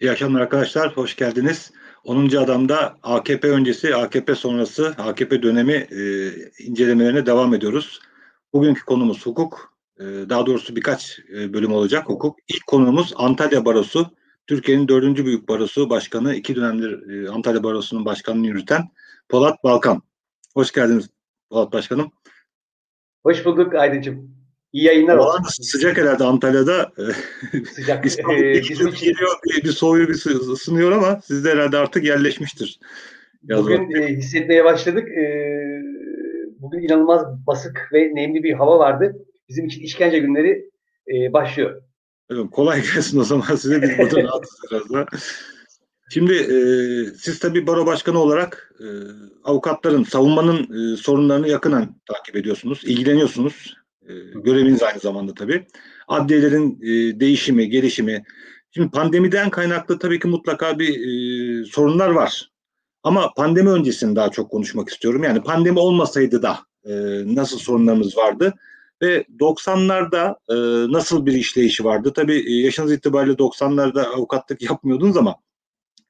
İyi akşamlar arkadaşlar, hoş geldiniz. 10. adamda AKP öncesi, AKP sonrası, AKP dönemi e, incelemelerine devam ediyoruz. Bugünkü konumuz hukuk. E, daha doğrusu birkaç e, bölüm olacak hukuk. İlk konumuz Antalya Barosu. Türkiye'nin dördüncü büyük barosu başkanı, iki dönemdir e, Antalya Barosu'nun başkanını yürüten Polat Balkan. Hoş geldiniz Polat Başkanım. Hoş bulduk Aydıncığım. İyi yayınlar olsun. Sıcak herhalde Antalya'da. Sıcak. İstanbul ee, bizim için... geliyor, bir, bir soğuyor, bir ısınıyor ama sizde herhalde artık yerleşmiştir. Yaz bugün e, hissetmeye başladık. E, bugün inanılmaz basık ve nemli bir hava vardı. Bizim için işkence günleri e, başlıyor. Evet, kolay gelsin o zaman size bir burada rahatsız biraz da. Şimdi e, siz tabii baro başkanı olarak e, avukatların, savunmanın e, sorunlarını yakından takip ediyorsunuz, ilgileniyorsunuz. E, göreviniz aynı zamanda tabii. Adliyelerin e, değişimi, gelişimi. Şimdi pandemiden kaynaklı tabii ki mutlaka bir e, sorunlar var. Ama pandemi öncesini daha çok konuşmak istiyorum. Yani pandemi olmasaydı da e, nasıl sorunlarımız vardı? Ve 90'larda e, nasıl bir işleyişi vardı? Tabii e, yaşınız itibariyle 90'larda avukatlık yapmıyordunuz ama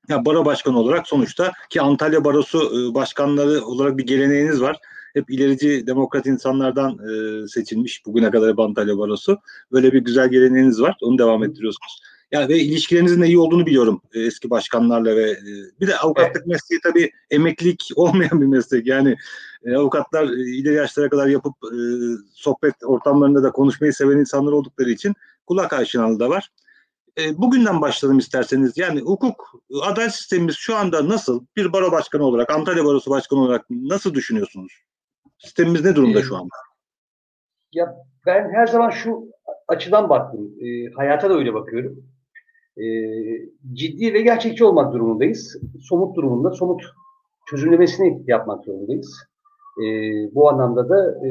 ya baro başkanı olarak sonuçta ki Antalya Barosu e, başkanları olarak bir geleneğiniz var hep ilerici demokrat insanlardan e, seçilmiş bugüne kadar hep Antalya Barosu. Böyle bir güzel geleneğiniz var. Onu devam ettiriyorsunuz. Yani ve ilişkilerinizin de iyi olduğunu biliyorum e, eski başkanlarla ve e, bir de avukatlık evet. mesleği tabii emeklilik olmayan bir meslek. Yani e, avukatlar e, ileri yaşlara kadar yapıp e, sohbet ortamlarında da konuşmayı seven insanlar oldukları için kulak aşinalığı da var. E, bugünden başlayalım isterseniz. Yani hukuk, adalet sistemimiz şu anda nasıl? Bir baro başkanı olarak, Antalya Barosu başkanı olarak nasıl düşünüyorsunuz? Sistemimiz ne durumda şu anda? Ya ben her zaman şu açıdan baktım. E, hayata da öyle bakıyorum. E, ciddi ve gerçekçi olmak durumundayız. Somut durumunda somut çözümlemesini yapmak zorundayız. E, bu anlamda da e,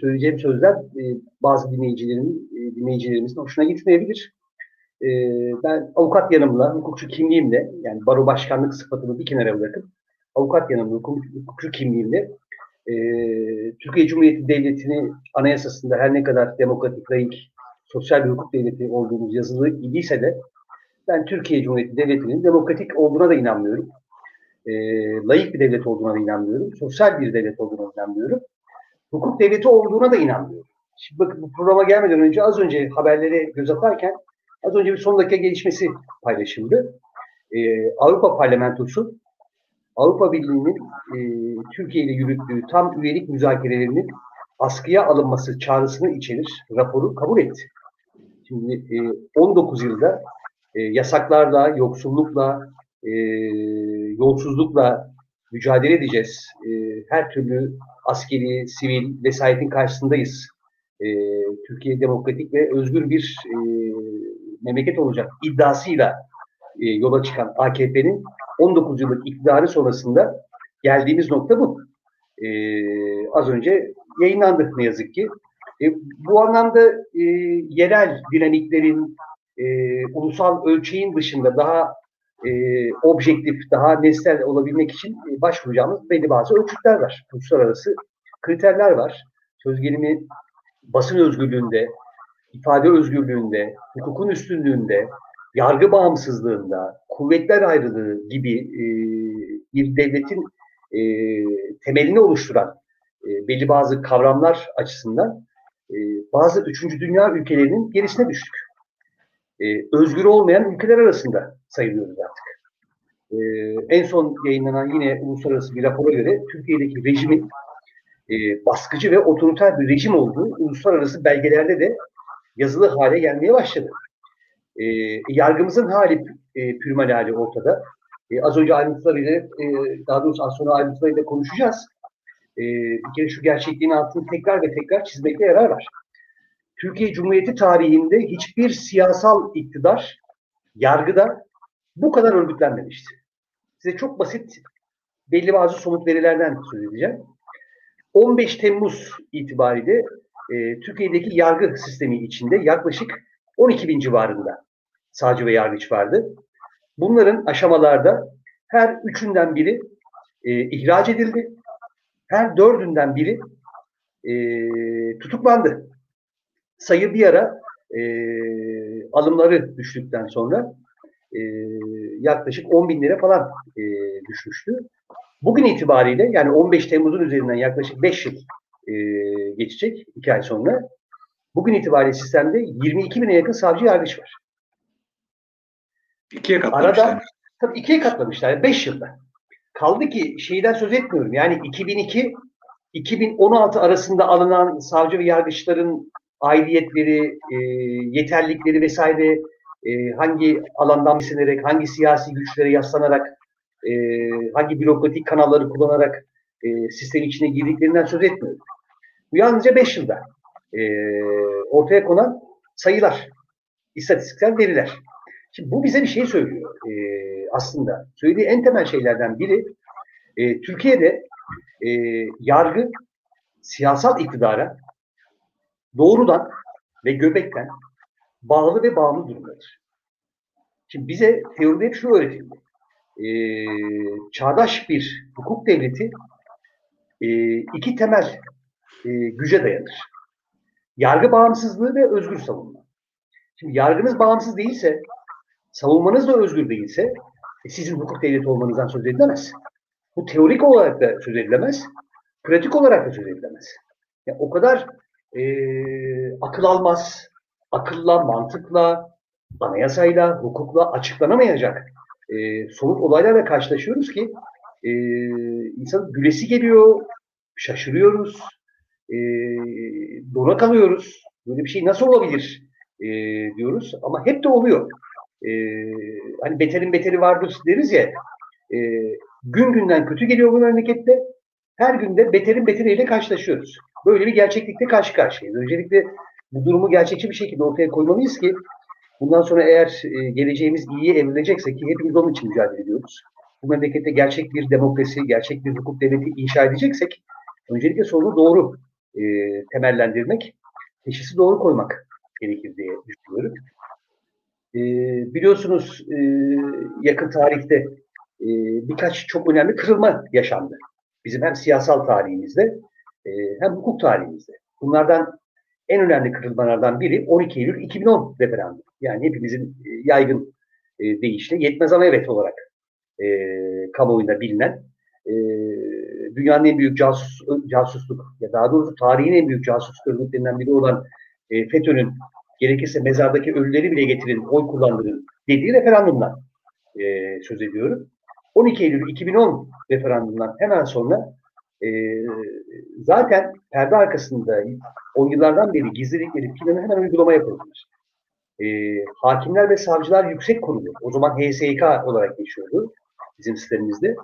söyleyeceğim sözler e, bazı dinleyicilerimin, e, dinleyicilerimizin hoşuna gitmeyebilir. E, ben avukat yanımla, hukukçu kimliğimle, yani baro başkanlık sıfatını bir kenara bırakıp avukat yanımla, hukukçu kimliğimle e, Türkiye Cumhuriyeti Devleti'ni anayasasında her ne kadar demokratik, layık, sosyal bir hukuk devleti olduğumuz yazılı idiyse de ben Türkiye Cumhuriyeti Devleti'nin demokratik olduğuna da inanmıyorum. E, layık bir devlet olduğuna da inanmıyorum. Sosyal bir devlet olduğuna da inanmıyorum. Hukuk devleti olduğuna da inanmıyorum. Şimdi bakın bu programa gelmeden önce az önce haberlere göz atarken az önce bir son dakika gelişmesi paylaşıldı. Ee, Avrupa Parlamentosu Avrupa Birliği'nin e, Türkiye ile yürüttüğü tam üyelik müzakerelerinin askıya alınması çağrısını içerir raporu kabul etti. Şimdi e, 19 yılda e, yasaklarla, yoksullukla, e, yolsuzlukla mücadele edeceğiz. E, her türlü askeri, sivil vesayetin karşısındayız. E, Türkiye demokratik ve özgür bir e, memleket olacak iddiasıyla e, yola çıkan AKP'nin 19 yıllık iktidarı sonrasında geldiğimiz nokta bu. E, az önce yayınlandı ne yazık ki. E, bu anlamda e, yerel dinamiklerin, e, ulusal ölçeğin dışında daha e, objektif, daha nesnel olabilmek için e, başvuracağımız belli bazı ölçütler var. Uluslararası kriterler var. Söz gelimi basın özgürlüğünde, ifade özgürlüğünde, hukukun üstünlüğünde, yargı bağımsızlığında, kuvvetler ayrılığı gibi e, bir devletin e, temelini oluşturan e, belli bazı kavramlar açısından e, bazı üçüncü dünya ülkelerinin gerisine düştük. E, özgür olmayan ülkeler arasında sayılıyoruz artık. E, en son yayınlanan yine uluslararası bir rapora göre Türkiye'deki rejimin e, baskıcı ve otoriter bir rejim olduğu uluslararası belgelerde de yazılı hale gelmeye başladı. E, yargımızın hali e, pürmalali ortada. E, az önce ayrıntılarıyla, e, daha doğrusu az sonra ayrıntılarıyla konuşacağız. E, bir kere şu gerçekliğin altını tekrar ve tekrar çizmekte yarar var. Türkiye Cumhuriyeti tarihinde hiçbir siyasal iktidar yargıda bu kadar örgütlenmemişti. Size çok basit belli bazı somut verilerden söz edeceğim. 15 Temmuz itibariyle e, Türkiye'deki yargı sistemi içinde yaklaşık 12 bin civarında savcı ve yargıç vardı. Bunların aşamalarda her üçünden biri e, ihraç edildi. Her dördünden biri e, tutuklandı. Sayı bir ara e, alımları düştükten sonra e, yaklaşık 10 bin lira falan e, düşmüştü. Bugün itibariyle yani 15 Temmuz'un üzerinden yaklaşık 5 yıl e, geçecek 2 ay sonra. Bugün itibariyle sistemde 22 bine yakın savcı yargıç var. İkiye katlamışlar. Arada tabii ikiye katlamışlar 5 yılda. Kaldı ki şeyden söz etmiyorum. Yani 2002 2016 arasında alınan savcı ve yargıçların aidiyetleri, e, yeterlikleri vesaire e, hangi alandan beslenerek, hangi siyasi güçlere yaslanarak, e, hangi bürokratik kanalları kullanarak e, sistemin içine girdiklerinden söz etmiyorum. Bu yalnızca 5 yılda e, ortaya konan sayılar, istatistiksel veriler. Şimdi bu bize bir şey söylüyor e, aslında. Söylediği en temel şeylerden biri e, Türkiye'de e, yargı siyasal iktidara doğrudan ve göbekten bağlı ve bağımlı durumdadır. Şimdi bize teoride hep şu öğretildi. E, çağdaş bir hukuk devleti e, iki temel e, güce dayanır. Yargı bağımsızlığı ve özgür savunma. Şimdi yargınız bağımsız değilse, savunmanız da özgür değilse e, sizin hukuk devleti olmanızdan söz edilemez. Bu teorik olarak da söz edilemez, pratik olarak da söz edilemez. Yani o kadar e, akıl almaz, akılla, mantıkla, anayasayla, hukukla açıklanamayacak e, somut olaylarla karşılaşıyoruz ki e, insanın gülesi geliyor, şaşırıyoruz, e, dona kalıyoruz. Böyle bir şey nasıl olabilir e, diyoruz ama hep de oluyor. E, hani beterin beteri vardır deriz ya, e, gün günden kötü geliyor bu memlekette. Her günde beterin beteriyle karşılaşıyoruz. Böyle bir gerçeklikte karşı karşıyayız. Öncelikle bu durumu gerçekçi bir şekilde ortaya koymalıyız ki bundan sonra eğer e, geleceğimiz iyiye evrilecekse ki hepimiz onun için mücadele ediyoruz. Bu memlekette gerçek bir demokrasi, gerçek bir hukuk devleti inşa edeceksek öncelikle sorunu doğru e, temellendirmek, teşhisi doğru koymak gerekir diye düşünüyorum. E, biliyorsunuz e, yakın tarihte e, birkaç çok önemli kırılma yaşandı. Bizim hem siyasal tarihimizde e, hem hukuk tarihimizde. Bunlardan en önemli kırılmalardan biri 12 Eylül 2010 referandum. Yani hepimizin e, yaygın e, deyişle yetmez ama evet olarak e, kamuoyunda bilinen e, dünyanın en büyük casus, casusluk ya daha doğrusu tarihin en büyük casusluk örgütlerinden biri olan e, FETÖ'nün gerekirse mezardaki ölüleri bile getirin, oy kullandırın dediği referandumdan e, söz ediyorum. 12 Eylül 2010 referandumdan hemen sonra e, zaten perde arkasında o yıllardan beri gizlilikleri planı hemen uygulama yapılmış. E, Hakimler ve Savcılar Yüksek Kurulu, o zaman HSYK olarak geçiyordu bizim sistemimizde.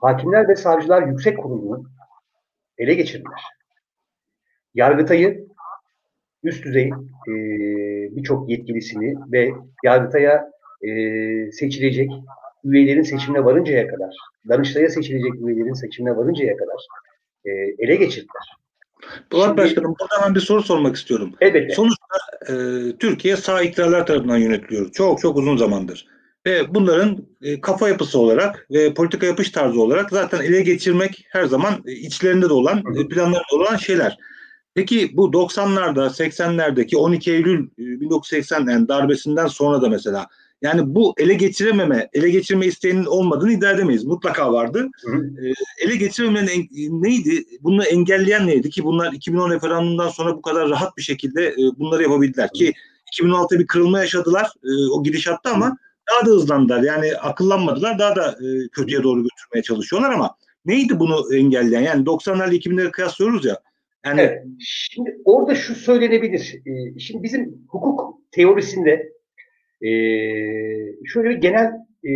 Hakimler ve Savcılar Yüksek Kurulu'nu ele geçirdiler. Yargıtay'ı üst düzey e, birçok yetkilisini ve Yargıtay'a e, seçilecek üyelerin seçimine varıncaya kadar, Danıştay'a seçilecek üyelerin seçimine varıncaya kadar e, ele geçirdiler. Polat Şimdi, Başkanım burada ben bir soru sormak istiyorum. Elbette. Sonuçta e, Türkiye sağ iktidarlar tarafından yönetiliyor. Çok çok uzun zamandır. Ve bunların e, kafa yapısı olarak ve politika yapış tarzı olarak zaten ele geçirmek her zaman e, içlerinde de olan, e, planlarında olan şeyler. Peki bu 90'larda, 80'lerdeki 12 Eylül 1980 yani darbesinden sonra da mesela yani bu ele geçirememe, ele geçirme isteğinin olmadığını iddia edemeyiz. Mutlaka vardı. Hı hı. E, ele geçirememenin en, neydi? Bunu engelleyen neydi ki bunlar 2010 referandumdan sonra bu kadar rahat bir şekilde e, bunları yapabildiler ki 2016'da bir kırılma yaşadılar e, o gidişatta ama daha da hızlandılar. Yani akıllanmadılar. Daha da e, kötüye doğru götürmeye çalışıyorlar ama neydi bunu engelleyen? Yani 90'larla 2000'leri kıyaslıyoruz ya. Yani evet. Şimdi orada şu söylenebilir. Ee, şimdi bizim hukuk teorisinde e, şöyle bir genel e,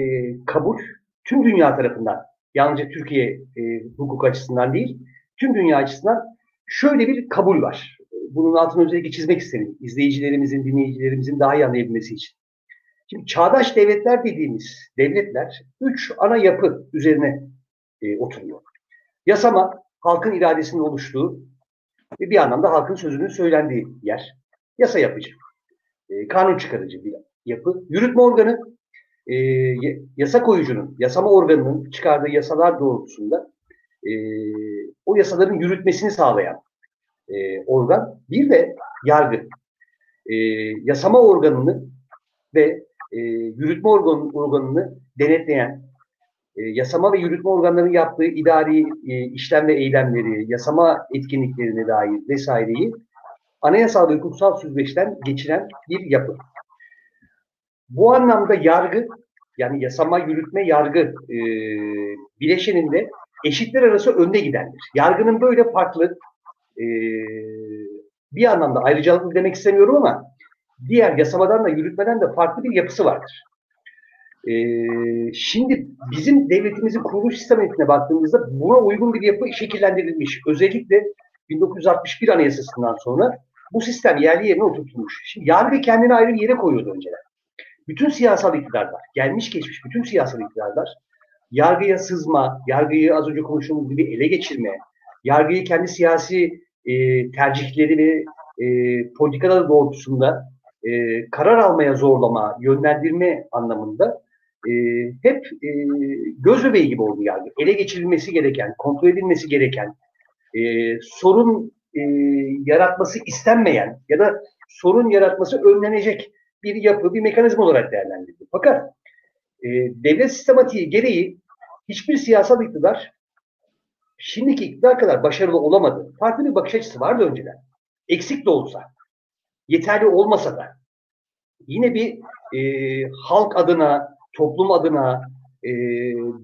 kabul tüm dünya tarafından yalnızca Türkiye e, hukuk açısından değil tüm dünya açısından şöyle bir kabul var. Bunun altını özellikle çizmek isterim. İzleyicilerimizin, dinleyicilerimizin daha iyi anlayabilmesi için. Şimdi çağdaş devletler dediğimiz devletler üç ana yapı üzerine e, oturuyor. Yasama, halkın iradesinin oluştuğu ve bir anlamda halkın sözünün söylendiği yer. Yasa yapıcı, e, kanun çıkarıcı bir yapı. Yürütme organı, e, yasa koyucunun, yasama organının çıkardığı yasalar doğrultusunda e, o yasaların yürütmesini sağlayan organ. Bir de yargı. Yasama organını ve yürütme organ, organını denetleyen, e, yasama ve yürütme organlarının yaptığı idari e, işlem ve eylemleri, yasama etkinliklerine dair vesaireyi anayasal ve hukuksal süzgeçten geçiren bir yapı. Bu anlamda yargı, yani yasama, yürütme, yargı e, bileşeninde eşitler arası önde gidendir. Yargının böyle farklı e, bir anlamda ayrıcalıklı demek istemiyorum ama diğer yasamadan da yürütmeden de farklı bir yapısı vardır. Ee, şimdi bizim devletimizin kuruluş sistemine baktığımızda buna uygun bir yapı şekillendirilmiş. Özellikle 1961 Anayasası'ndan sonra bu sistem yerli yerine oturtulmuş. Şimdi yargı kendini ayrı bir yere koyuyordu önceler. Bütün siyasal iktidarlar, gelmiş geçmiş bütün siyasal iktidarlar yargıya sızma, yargıyı az önce konuştuğumuz gibi ele geçirme, yargıyı kendi siyasi e, tercihleri e, politikaları doğrultusunda e, karar almaya zorlama, yönlendirme anlamında e, hep e, göz bebeği gibi oldu yargı. Ele geçirilmesi gereken, kontrol edilmesi gereken, e, sorun e, yaratması istenmeyen ya da sorun yaratması önlenecek bir yapı, bir mekanizma olarak değerlendirildi. Fakat e, devlet sistematiği gereği hiçbir siyasal iktidar şimdiki iktidar kadar başarılı olamadı. Farklı bir bakış açısı vardı önceden. Eksik de olsa, yeterli olmasa da yine bir e, halk adına, toplum adına, e,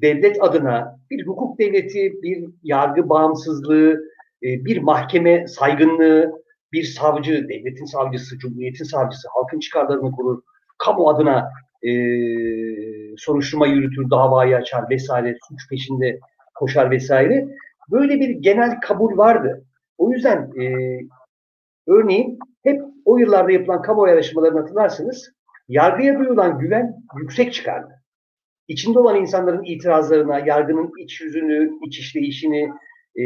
devlet adına bir hukuk devleti, bir yargı bağımsızlığı, e, bir mahkeme saygınlığı, bir savcı, devletin savcısı, cumhuriyetin savcısı, halkın çıkarlarını korur, kamu adına e, soruşturma yürütür, davayı açar vesaire, suç peşinde koşar vesaire. Böyle bir genel kabul vardı. O yüzden e, örneğin hep o yıllarda yapılan kamuoyu araştırmalarını hatırlarsınız. Yargıya duyulan güven yüksek çıkardı. İçinde olan insanların itirazlarına, yargının iç yüzünü, iç işleyişini, e,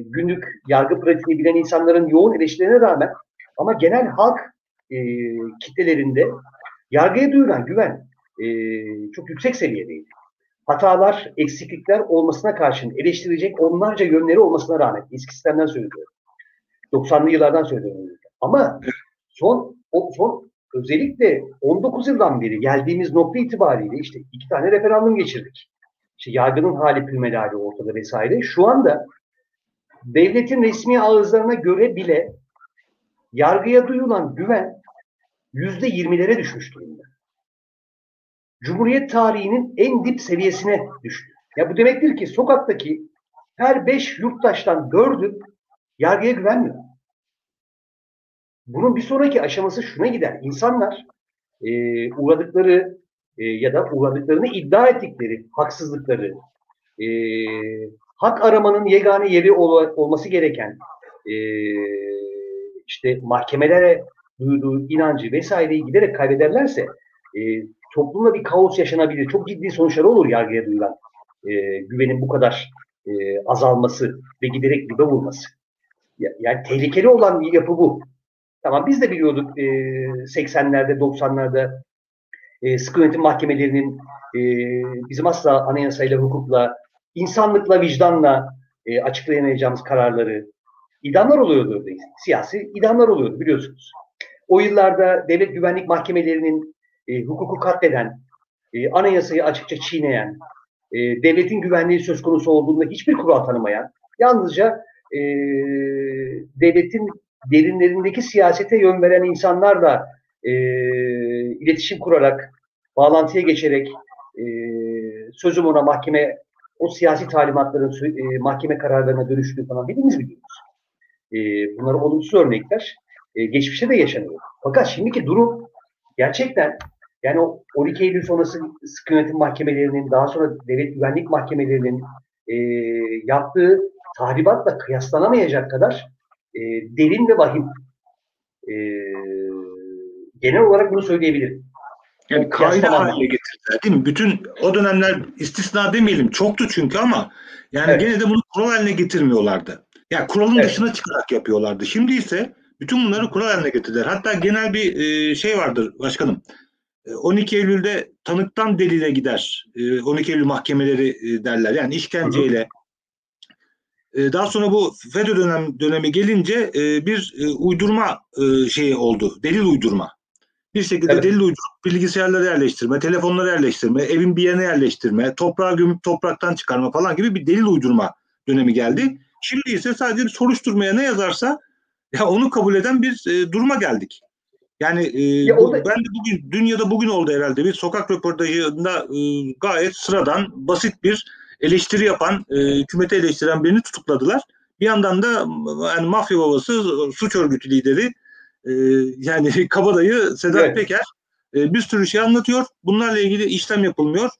günlük yargı pratiğini bilen insanların yoğun eleştirilerine rağmen ama genel halk e, kitlelerinde yargıya duyulan güven e, çok yüksek seviyedeydi. Hatalar, eksiklikler olmasına karşın eleştirecek onlarca yönleri olmasına rağmen eski sistemden söylüyorum. 90'lı yıllardan söylüyorum. Ama son o son özellikle 19 yıldan beri geldiğimiz nokta itibariyle işte iki tane referandum geçirdik. İşte yargının hali pülmelari ortada vesaire. Şu anda devletin resmi ağızlarına göre bile yargıya duyulan güven yüzde yirmilere düşmüş durumda. Cumhuriyet tarihinin en dip seviyesine düştü. Ya bu demektir ki sokaktaki her beş yurttaştan dördü yargıya güvenmiyor. Bunun bir sonraki aşaması şuna gider. İnsanlar e, uğradıkları e, ya da uğradıklarını iddia ettikleri haksızlıkları, e, hak aramanın yegane yeri ol, olması gereken e, işte mahkemelere duyduğu inancı vesaireyi giderek kaybederlerse e, toplumda bir kaos yaşanabilir. Çok ciddi sonuçları olur yargıya duyulan e, güvenin bu kadar e, azalması ve giderek dibe vurması. Yani tehlikeli olan bir yapı bu. Tamam biz de biliyorduk e, 80'lerde 90'larda e, sıkı yönetim mahkemelerinin e, bizim asla anayasayla, hukukla, insanlıkla, vicdanla e, açıklayamayacağımız kararları idamlar oluyordu. Siyasi idamlar oluyordu biliyorsunuz. O yıllarda devlet güvenlik mahkemelerinin e, hukuku katleden, e, anayasayı açıkça çiğneyen, e, devletin güvenliği söz konusu olduğunda hiçbir kural tanımayan, yalnızca e, devletin derinlerindeki siyasete yön veren insanlarla e, iletişim kurarak, bağlantıya geçerek e, sözüm ona mahkeme o siyasi talimatların e, mahkeme kararlarına dönüştüğü falan bildiğimiz biliyoruz. E, bunlar olumsuz örnekler. E, geçmişte de yaşanıyor. Fakat şimdiki durum gerçekten yani o 12 Eylül sonrası sıkı yönetim mahkemelerinin daha sonra devlet güvenlik mahkemelerinin e, yaptığı tahribatla kıyaslanamayacak kadar e, derin ve vahim. E, genel olarak bunu söyleyebilirim. Yani kaide haline getirdiler değil mi? Bütün o dönemler istisna demeyelim çoktu çünkü ama yani evet. gene de bunu kural haline getirmiyorlardı. Yani kuralın evet. dışına çıkarak yapıyorlardı. Şimdi ise bütün bunları kural haline getirdiler. Hatta genel bir e, şey vardır başkanım. 12 Eylül'de tanıktan delile gider. 12 Eylül mahkemeleri derler. Yani işkenceyle e, daha sonra bu FETÖ dönem, dönemi gelince e, bir e, uydurma şeyi oldu. Delil uydurma. Bir şekilde Evet. delil uydurup bilgisayarları yerleştirme, telefonları yerleştirme, evin bir yerine yerleştirme, toprağı gömüp topraktan çıkarma falan gibi bir delil uydurma dönemi geldi. Şimdi ise sadece bir soruşturmaya ne yazarsa ya onu kabul eden bir e, duruma geldik. Yani e, Ya bu- da- ben de bugün dünyada bugün oldu herhalde bir sokak röportajında e, gayet sıradan basit bir eleştiri yapan, e, hükümeti eleştiren birini tutukladılar. Bir yandan da yani mafya babası, suç örgütü lideri e, yani kabadayı Sedat Evet. Peker e, bir sürü şey anlatıyor. Bunlarla ilgili işlem yapılmıyor.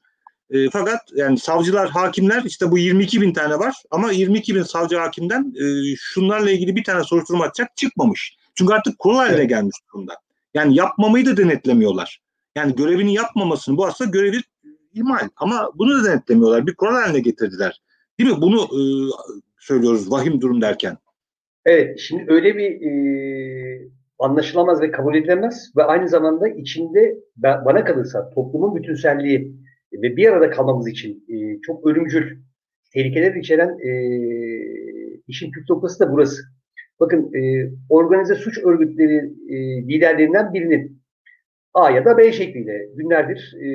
E, fakat yani savcılar, hakimler işte bu 22 bin tane var ama 22 bin savcı hakimden e, şunlarla ilgili bir tane soruşturma açacak çıkmamış. Çünkü artık kural haline Evet. gelmiş durumda. Yani yapmamayı da denetlemiyorlar. Yani görevini yapmamasını bu aslında görevi ihmal ama bunu da denetlemiyorlar. Bir kural haline getirdiler. Değil mi? Bunu e, söylüyoruz vahim durum derken. Evet, şimdi öyle bir e, anlaşılamaz ve kabul edilemez ve aynı zamanda içinde bana kalırsa toplumun bütünselliği ve bir arada kalmamız için e, çok ölümcül tehlikeler içeren e, işin püf noktası da burası. Bakın e, organize suç örgütleri e, liderlerinden birinin A ya da B şekliyle günlerdir e,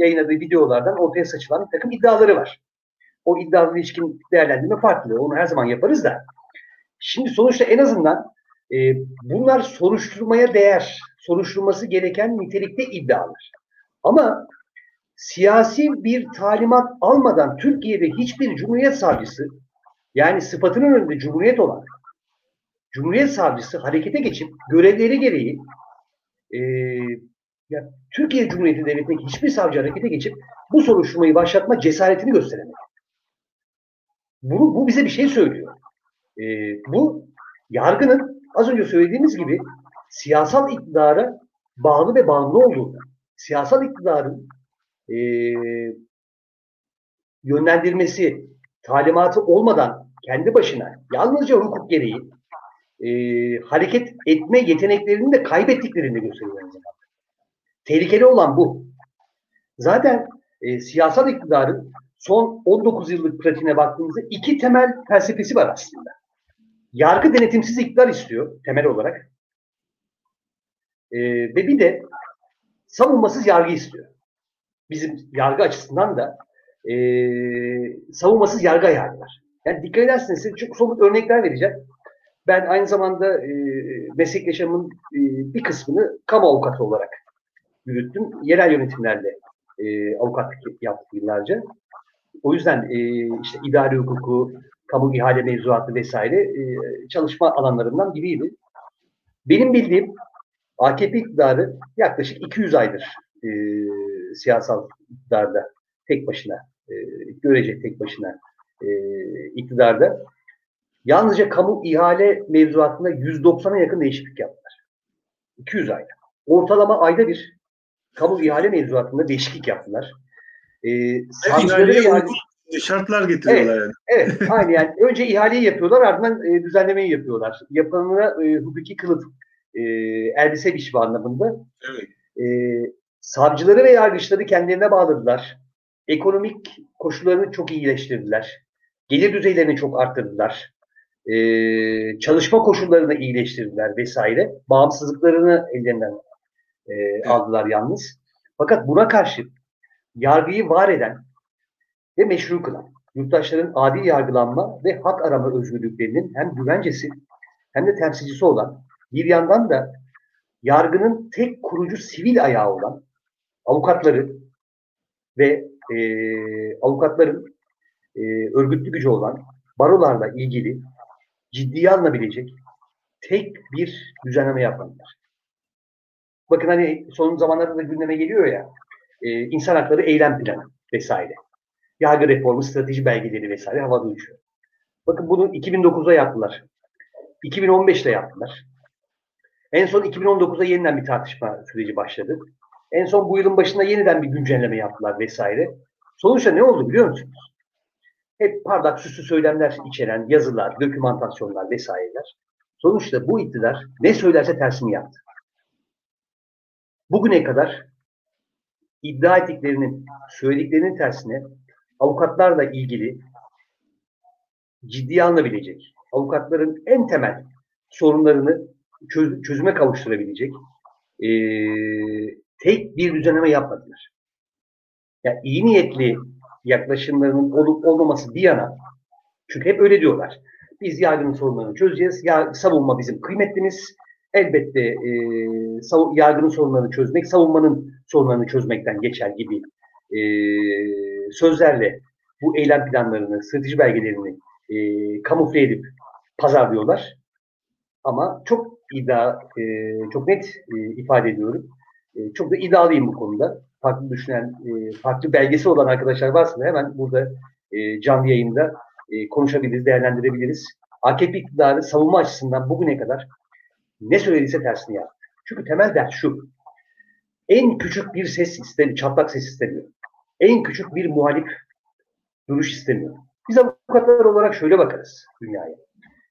yayınladığı videolardan ortaya saçılan bir takım iddiaları var. O iddialara ilişkin değerlendirme farklı. Onu her zaman yaparız da. Şimdi sonuçta en azından e, bunlar soruşturmaya değer, soruşturması gereken nitelikte iddialar. Ama siyasi bir talimat almadan Türkiye'de hiçbir Cumhuriyet Savcısı yani sıfatının önünde Cumhuriyet olan Cumhuriyet Savcısı harekete geçip görevleri gereği e, ya, Türkiye Cumhuriyeti Devleti'ndeki hiçbir savcı harekete geçip bu soruşturmayı başlatma cesaretini gösteremedi. Bunu, bu bize bir şey söylüyor. E, bu yargının az önce söylediğimiz gibi siyasal iktidara bağlı ve bağımlı olduğunu, siyasal iktidarın e, yönlendirmesi, talimatı olmadan kendi başına yalnızca hukuk gereği e, hareket etme yeteneklerini de kaybettiklerini gösteriyor aynı zamanda. Tehlikeli olan bu. Zaten e, siyasal iktidarın son 19 yıllık pratiğine baktığımızda iki temel felsefesi var aslında. Yargı denetimsiz iktidar istiyor temel olarak. E, ve bir de savunmasız yargı istiyor. Bizim yargı açısından da e, savunmasız yargı hayali var. Yani dikkat ederseniz size çok somut örnekler vereceğim. Ben aynı zamanda e, meslek yaşamımın e, bir kısmını kamu avukatı olarak yürüttüm. Yerel yönetimlerle e, avukatlık yaptım yıllarca. O yüzden e, işte idari hukuku, kamu ihale mevzuatı vesaire e, çalışma alanlarından biriydi. Benim bildiğim AKP iktidarı yaklaşık 200 aydır e, siyasal iktidarda tek başına, e, görecek tek başına e, iktidarda. Yalnızca kamu ihale mevzuatında 190'a yakın değişiklik yaptılar. 200 ayda. Ortalama ayda bir kamu ihale mevzuatında değişiklik yaptılar. E, savcıları ve Yani şartlar getiriyorlar yani. Evet, aynı yani. Önce ihaleyi yapıyorlar, ardından e, düzenlemeyi yapıyorlar. Yapılanına e, hukuki kılıf, e, elbise biçimi anlamında. Evet. E, savcıları ve yargıçları kendilerine bağladılar. Ekonomik koşullarını çok iyileştirdiler. Gelir düzeylerini çok arttırdılar. E, çalışma koşullarını iyileştirdiler vesaire. Bağımsızlıklarını ellerinden e, aldılar yalnız. Fakat buna karşı yargıyı var eden ve meşru kılan, yurttaşların adil yargılanma ve hak arama özgürlüklerinin hem güvencesi hem de temsilcisi olan bir yandan da yargının tek kurucu sivil ayağı olan avukatları ve e, avukatların e, örgütlü gücü olan barolarla ilgili ciddiye alınabilecek tek bir düzenleme yapmadılar. Bakın hani son zamanlarda da gündeme geliyor ya e, insan hakları eylem planı vesaire. Yargı reformu, strateji belgeleri vesaire havada uçuyor. Bakın bunu 2009'da yaptılar. 2015'te yaptılar. En son 2019'da yeniden bir tartışma süreci başladı. En son bu yılın başında yeniden bir güncelleme yaptılar vesaire. Sonuçta ne oldu biliyor musunuz? Hep parlak süslü söylemler içeren yazılar, dokümantasyonlar vesaireler. Sonuçta bu iktidar ne söylerse tersini yaptı. Bugüne kadar iddia ettiklerinin, söylediklerinin tersine avukatlarla ilgili ciddiye alınabilecek, avukatların en temel sorunlarını çöz- çözüme kavuşturabilecek e, tek bir düzenleme yapmadılar. Yani iyi niyetli yaklaşımlarının olup olmaması bir yana çünkü hep öyle diyorlar. Biz yargının sorunlarını çözeceğiz. Ya, savunma bizim kıymetlimiz. Elbette e, sav- yargının sorunlarını çözmek, savunmanın sorunlarını çözmekten geçer gibi e, sözlerle bu eylem planlarını, strateji belgelerini e, kamufle edip pazarlıyorlar. Ama çok iddia, e, çok net e, ifade ediyorum. E, çok da iddialıyım bu konuda. Farklı düşünen, e, farklı belgesi olan arkadaşlar varsa hemen burada e, canlı yayında e, konuşabiliriz, değerlendirebiliriz. AKP iktidarı savunma açısından bugüne kadar ne söylediyse tersini yaptı. Çünkü temel dert şu. En küçük bir ses istemiyor, çatlak ses istemiyor. En küçük bir muhalif duruş istemiyor. Biz avukatlar olarak şöyle bakarız dünyaya.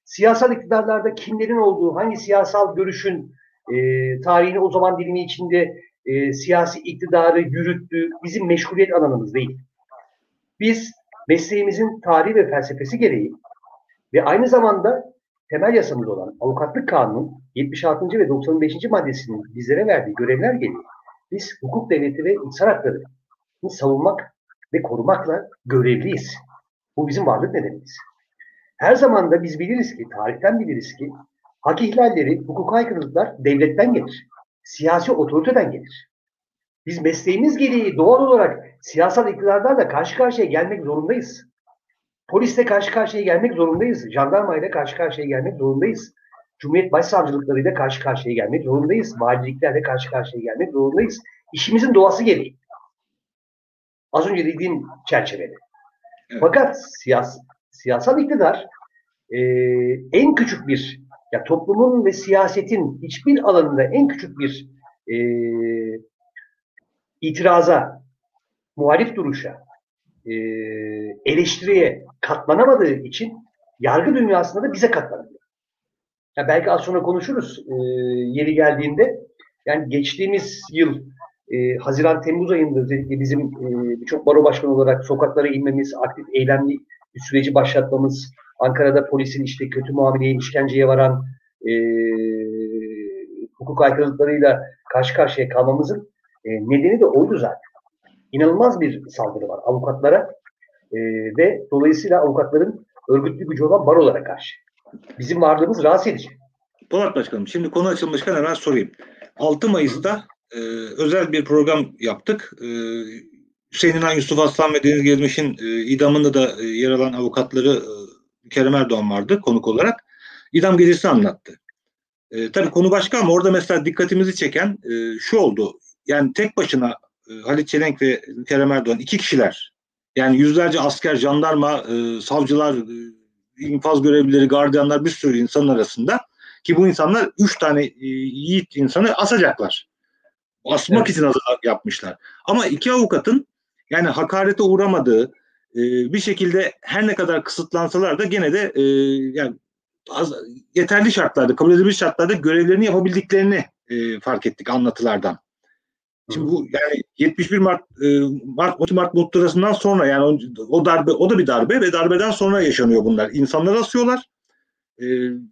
Siyasal iktidarlarda kimlerin olduğu, hangi siyasal görüşün e, tarihini o zaman dilimi içinde e, siyasi iktidarı yürüttüğü bizim meşguliyet alanımız değil. Biz mesleğimizin tarihi ve felsefesi gereği ve aynı zamanda temel yasamız olan avukatlık kanunun 76. ve 95. maddesinin bizlere verdiği görevler gereği biz hukuk devleti ve insan haklarını savunmak ve korumakla görevliyiz. Bu bizim varlık nedenimiz. Her zaman da biz biliriz ki, tarihten biliriz ki hak ihlalleri, hukuk aykırılıklar devletten gelir. Siyasi otoriteden gelir. Biz mesleğimiz gereği doğal olarak siyasal iktidarlarla karşı karşıya gelmek zorundayız. Polisle karşı karşıya gelmek zorundayız. Jandarmayla karşı karşıya gelmek zorundayız. Cumhuriyet Başsavcılıklarıyla karşı karşıya gelmek zorundayız. Valiliklerle karşı karşıya gelmek zorundayız. İşimizin doğası gereği. Az önce dediğim çerçevede. Evet. Fakat siyas siyasal iktidar e, en küçük bir ya toplumun ve siyasetin hiçbir alanında en küçük bir e, itiraza, muhalif duruşa, e, eleştiriye katlanamadığı için yargı dünyasında da bize katlanıyor. Ya belki az sonra konuşuruz e, yeri geldiğinde. Yani geçtiğimiz yıl e, Haziran-Temmuz ayında özellikle bizim e, birçok baro başkanı olarak sokaklara inmemiz, aktif eylemli bir süreci başlatmamız, Ankara'da polisin işte kötü muameleye, işkenceye varan e, hukuk aykırılıklarıyla karşı karşıya kalmamızın e, nedeni de oydu zaten. İnanılmaz bir saldırı var avukatlara e, ve dolayısıyla avukatların örgütlü gücü olan barolara karşı. Bizim varlığımız rahatsız edici. Polat Başkanım şimdi konu açılmışken hemen sorayım. 6 Mayıs'ta e, özel bir program yaptık. E, Hüseyin İnan, Yusuf Aslan ve Deniz Gezmiş'in e, idamında da e, yer alan avukatları e, Kerem Erdoğan vardı konuk olarak. İdam gecesi anlattı. E, tabii konu başka ama orada mesela dikkatimizi çeken e, şu oldu. Yani tek başına e, Halit Çelenk ve Kerem Erdoğan iki kişiler. Yani yüzlerce asker, jandarma, e, savcılar, e, infaz görevlileri, gardiyanlar bir sürü insanın arasında ki bu insanlar üç tane e, yiğit insanı asacaklar. Asmak Evet. için hazırlık yapmışlar. Ama iki avukatın yani hakarete uğramadığı e, bir şekilde her ne kadar kısıtlansalar da gene de e, yani az, yeterli şartlarda, kabul edilebilir şartlarda görevlerini yapabildiklerini e, fark ettik anlatılardan. Şimdi bu yani 71 Mart e, Mart 12 Mart muhtırasından sonra yani o, darbe o da bir darbe ve darbeden sonra yaşanıyor bunlar. İnsanları asıyorlar. E,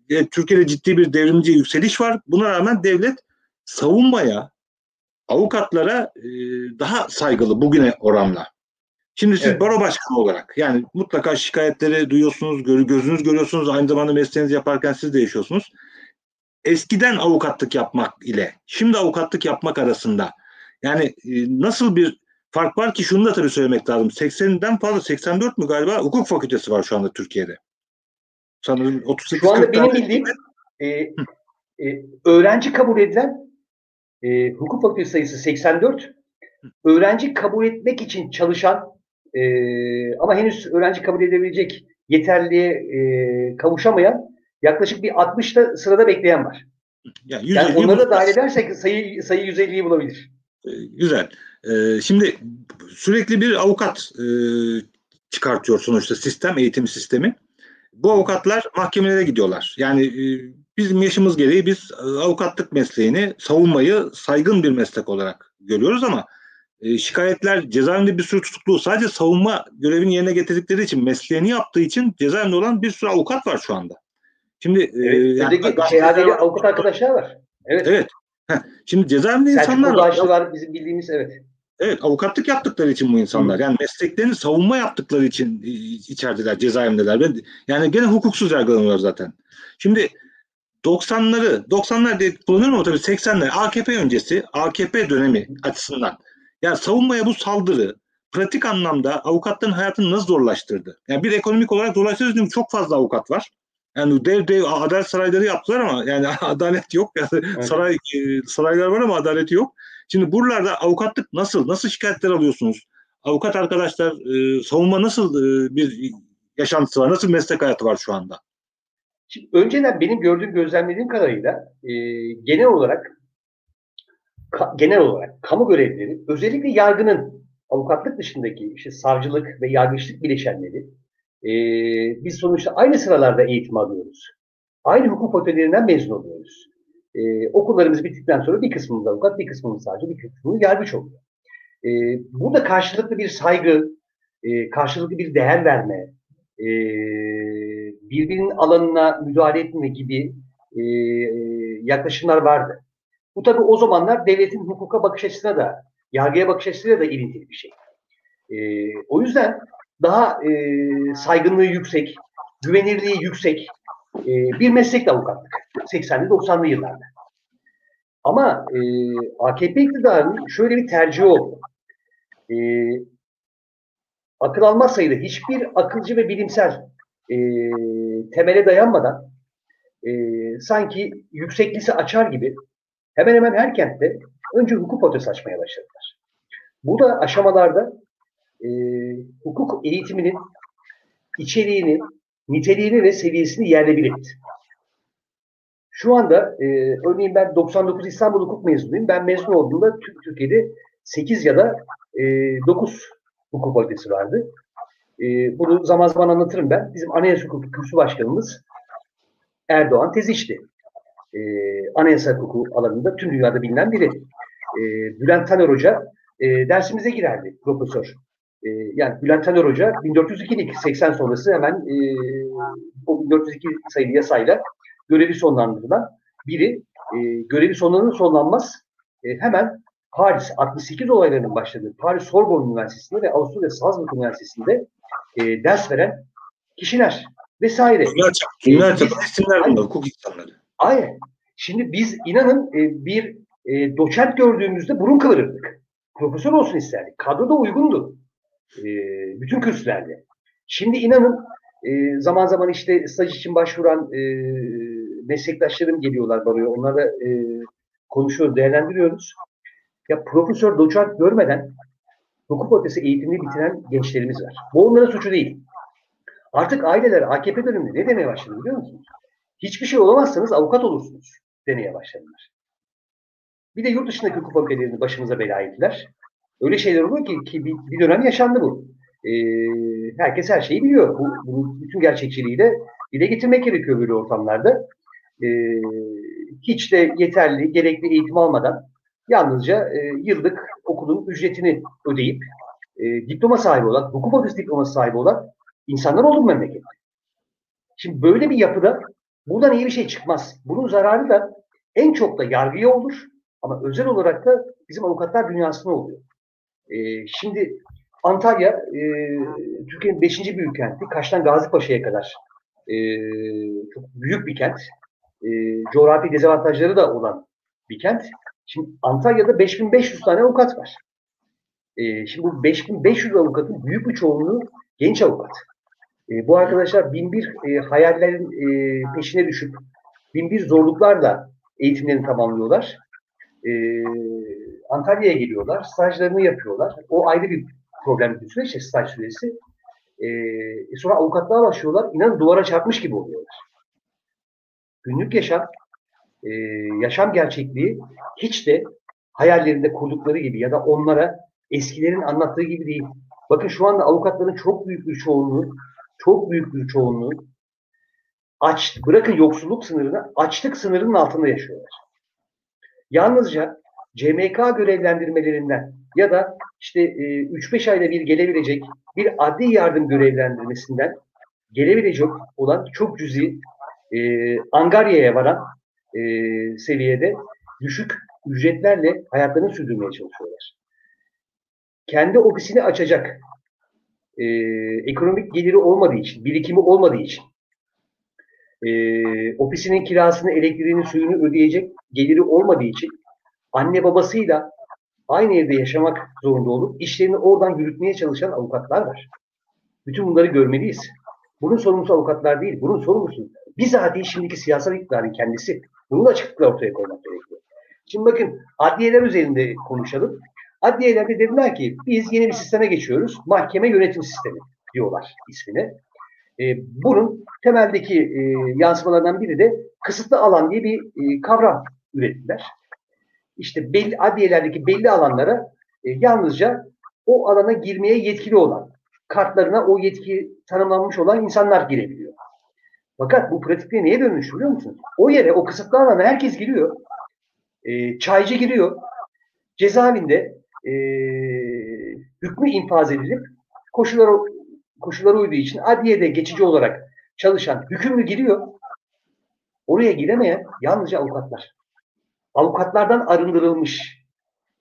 ve Türkiye'de ciddi bir devrimci yükseliş var. Buna rağmen devlet savunmaya, avukatlara e, daha saygılı bugüne oranla. Şimdi siz Evet. baro başkanı olarak yani mutlaka şikayetleri duyuyorsunuz, gözünüz görüyorsunuz. Aynı zamanda mesleğinizi yaparken siz de yaşıyorsunuz. Eskiden avukatlık yapmak ile şimdi avukatlık yapmak arasında yani e, nasıl bir fark var ki şunu da tabii söylemek lazım. 80'den fazla 84 mü galiba hukuk fakültesi var şu anda Türkiye'de. Sanırım 38 Şu anda 40 benim bildiğim e, e, öğrenci kabul edilen e, hukuk fakültesi sayısı 84. Öğrenci kabul etmek için çalışan e, ama henüz öğrenci kabul edebilecek yeterliğe e, kavuşamayan yaklaşık bir 60'ta sırada bekleyen var. yani Yani 150 onları da dahil edersek sayı sayı 150'yi bulabilir. E, Güzel. E, şimdi sürekli bir avukat e, çıkartıyor sonuçta sistem, eğitim sistemi. Bu avukatlar mahkemelere gidiyorlar. Yani e, bizim yaşımız gereği biz e, avukatlık mesleğini, savunmayı saygın bir meslek olarak görüyoruz ama e, şikayetler cezaevinde bir sürü tutuklu sadece savunma görevini yerine getirdikleri için mesleğini yaptığı için cezaevinde olan bir sürü avukat var şu anda. Şimdi e, Evet, yani gazeteler şehadeli var. avukat arkadaşlar var. Evet. Evet. Şimdi cezaevinde insanlar var. Boğaçlılar bizim bildiğimiz evet. Evet avukatlık yaptıkları için bu insanlar. Yani mesleklerini savunma yaptıkları için içerideler, cezaevindeler. Yani gene hukuksuz yargılanıyorlar zaten. Şimdi 90'ları, 90'lar diye kullanıyorum ama tabii 80'ler AKP öncesi, AKP dönemi açısından. Yani savunmaya bu saldırı pratik anlamda avukatların hayatını nasıl zorlaştırdı? Yani bir ekonomik olarak zorlaştırdı çünkü çok fazla avukat var. Yani dev dev adalet sarayları yaptılar ama yani adalet yok. Yani saray e, saraylar var ama adalet yok. Şimdi buralarda avukatlık nasıl? Nasıl şikayetler alıyorsunuz? Avukat arkadaşlar e, savunma nasıl e, bir yaşantısı var? Nasıl meslek hayatı var şu anda? Şimdi önceden benim gördüğüm gözlemlediğim kadarıyla e, genel olarak ka- genel olarak kamu görevlileri özellikle yargının avukatlık dışındaki işte savcılık ve yargıçlık bileşenleri e, biz sonuçta aynı sıralarda eğitim alıyoruz. Aynı hukuk fakültelerinden mezun oluyoruz. E, okullarımız bittikten sonra bir kısmımız avukat, bir kısmımız savcı, bir kısmımız yargıç oluyor. E, burada karşılıklı bir saygı, e, karşılıklı bir değer verme, e, birbirinin alanına müdahale etme gibi e, yaklaşımlar vardı. Bu tabii o zamanlar devletin hukuka bakış açısına da, yargıya bakış açısına da ilintili bir şey. E, o yüzden daha e, saygınlığı yüksek, güvenirliği yüksek e, bir meslekti avukatlık 80'li 90'lı yıllarda. Ama e, AKP iktidarının şöyle bir tercihi oldu. E, akıl almaz sayıda hiçbir akılcı ve bilimsel e, temele dayanmadan e, sanki yüksek lise açar gibi hemen hemen her kentte önce hukuk fakültesi açmaya başladılar. Bu da aşamalarda e, hukuk eğitiminin içeriğini, niteliğini ve seviyesini yerle bir etti. Şu anda e, örneğin ben 99 İstanbul Hukuk mezunuyum. Ben mezun olduğumda Tür- Türkiye'de 8 ya da e, 9 hukuk fakültesi vardı. E, bunu zaman zaman anlatırım ben. Bizim Anayasa Hukuku Kürsü Başkanımız Erdoğan Teziş'ti. E, anayasa hukuku alanında tüm dünyada bilinen biri. E, Bülent Taner Hoca e, dersimize girerdi, profesör. E, yani Bülent Taner Hoca 1402'lik 80 sonrası hemen e, o 1402 sayılı yasayla görevi sonlandırılan biri. E, görevi sonlanır sonlanmaz e, hemen Paris 68 olaylarının başladığı Paris Sorbonne Üniversitesi'nde ve Avusturya Salzburg Üniversitesi'nde e, ders veren kişiler vesaire. Dünya Biz- çapı isimler bunlar, hukuk insanları. Aynen. Şimdi biz inanın e, bir e, doçent gördüğümüzde burun kıvırırdık. Profesör olsun isterdik. Kadro da uygundu. E, bütün kürsülerde. Şimdi inanın e, zaman zaman işte staj için başvuran e, meslektaşlarım geliyorlar baroya. Onlarla e, konuşuyoruz, değerlendiriyoruz. Ya profesör, doçent görmeden hukuk fakültesi eğitimini bitiren gençlerimiz var. Bu onların suçu değil. Artık aileler AKP döneminde ne demeye başladı biliyor musunuz? Hiçbir şey olamazsanız avukat olursunuz demeye başladılar. Bir de yurt dışındaki hukuk fakültelerini başımıza bela ettiler. Öyle şeyler oluyor ki, ki bir, bir dönem yaşandı bu. Ee, herkes her şeyi biliyor. Bu, bunun bütün gerçekçiliğiyle dile getirmek gerekiyor böyle ortamlarda. Ee, hiç de yeterli, gerekli eğitim almadan yalnızca e, yıllık okulun ücretini ödeyip e, diploma sahibi olan, hukuk fakültesi diploması sahibi olan insanlar oldu bu memlekette. Şimdi böyle bir yapıda buradan iyi bir şey çıkmaz. Bunun zararı da en çok da yargıya olur ama özel olarak da bizim avukatlar dünyasına oluyor. Ee, şimdi Antalya e, Türkiye'nin beşinci büyük kenti. Kaş'tan Gazipaşa'ya kadar e, çok büyük bir kent. E, coğrafi dezavantajları da olan bir kent. Şimdi Antalya'da 5500 tane avukat var. E, şimdi bu 5500 avukatın büyük bir çoğunluğu genç avukat. E, bu arkadaşlar bin bir e, hayallerin e, peşine düşüp bin bir zorluklarla eğitimlerini tamamlıyorlar. E, Antalya'ya geliyorlar, stajlarını yapıyorlar. O ayrı bir problem bir süreç, staj süresi. E, sonra avukatlığa başlıyorlar, inanın duvara çarpmış gibi oluyorlar. Günlük yaşam, e, yaşam gerçekliği hiç de hayallerinde kurdukları gibi ya da onlara eskilerin anlattığı gibi değil. Bakın şu anda avukatların çok büyük bir çoğunluğu, çok büyük bir çoğunluğu aç, bırakın yoksulluk sınırını, açlık sınırının altında yaşıyorlar. Yalnızca CMK görevlendirmelerinden ya da işte e, 3-5 ayda bir gelebilecek bir adli yardım görevlendirmesinden gelebilecek olan çok cüzi e, Angarya'ya varan e, seviyede düşük ücretlerle hayatlarını sürdürmeye çalışıyorlar. Kendi ofisini açacak e, ekonomik geliri olmadığı için, birikimi olmadığı için, e, ofisinin kirasını, elektriğini, suyunu ödeyecek geliri olmadığı için anne babasıyla aynı evde yaşamak zorunda olup işlerini oradan yürütmeye çalışan avukatlar var. Bütün bunları görmeliyiz. Bunun sorumlusu avukatlar değil, bunun sorumlusu bizatihi şimdiki siyasal iktidarın kendisi. Bunu da açıklıkla ortaya koymak gerekiyor. Şimdi bakın adliyeler üzerinde konuşalım. Adliyelerde dediler ki biz yeni bir sisteme geçiyoruz. Mahkeme yönetim sistemi diyorlar ismine. E, bunun temeldeki e, yansımalarından biri de kısıtlı alan diye bir e, kavram ürettiler. İşte belli adliyelerdeki belli alanlara e, yalnızca o alana girmeye yetkili olan, kartlarına o yetki tanımlanmış olan insanlar girebiliyor. Fakat bu pratikte neye dönmüş biliyor musunuz? O yere, o kısıtlı alana herkes giriyor. E, çaycı giriyor. Cezaevinde e, hükmü infaz edilip koşullar koşullara uyduğu için adliyede geçici olarak çalışan hükümlü giriyor. Oraya giremeyen yalnızca avukatlar. Avukatlardan arındırılmış,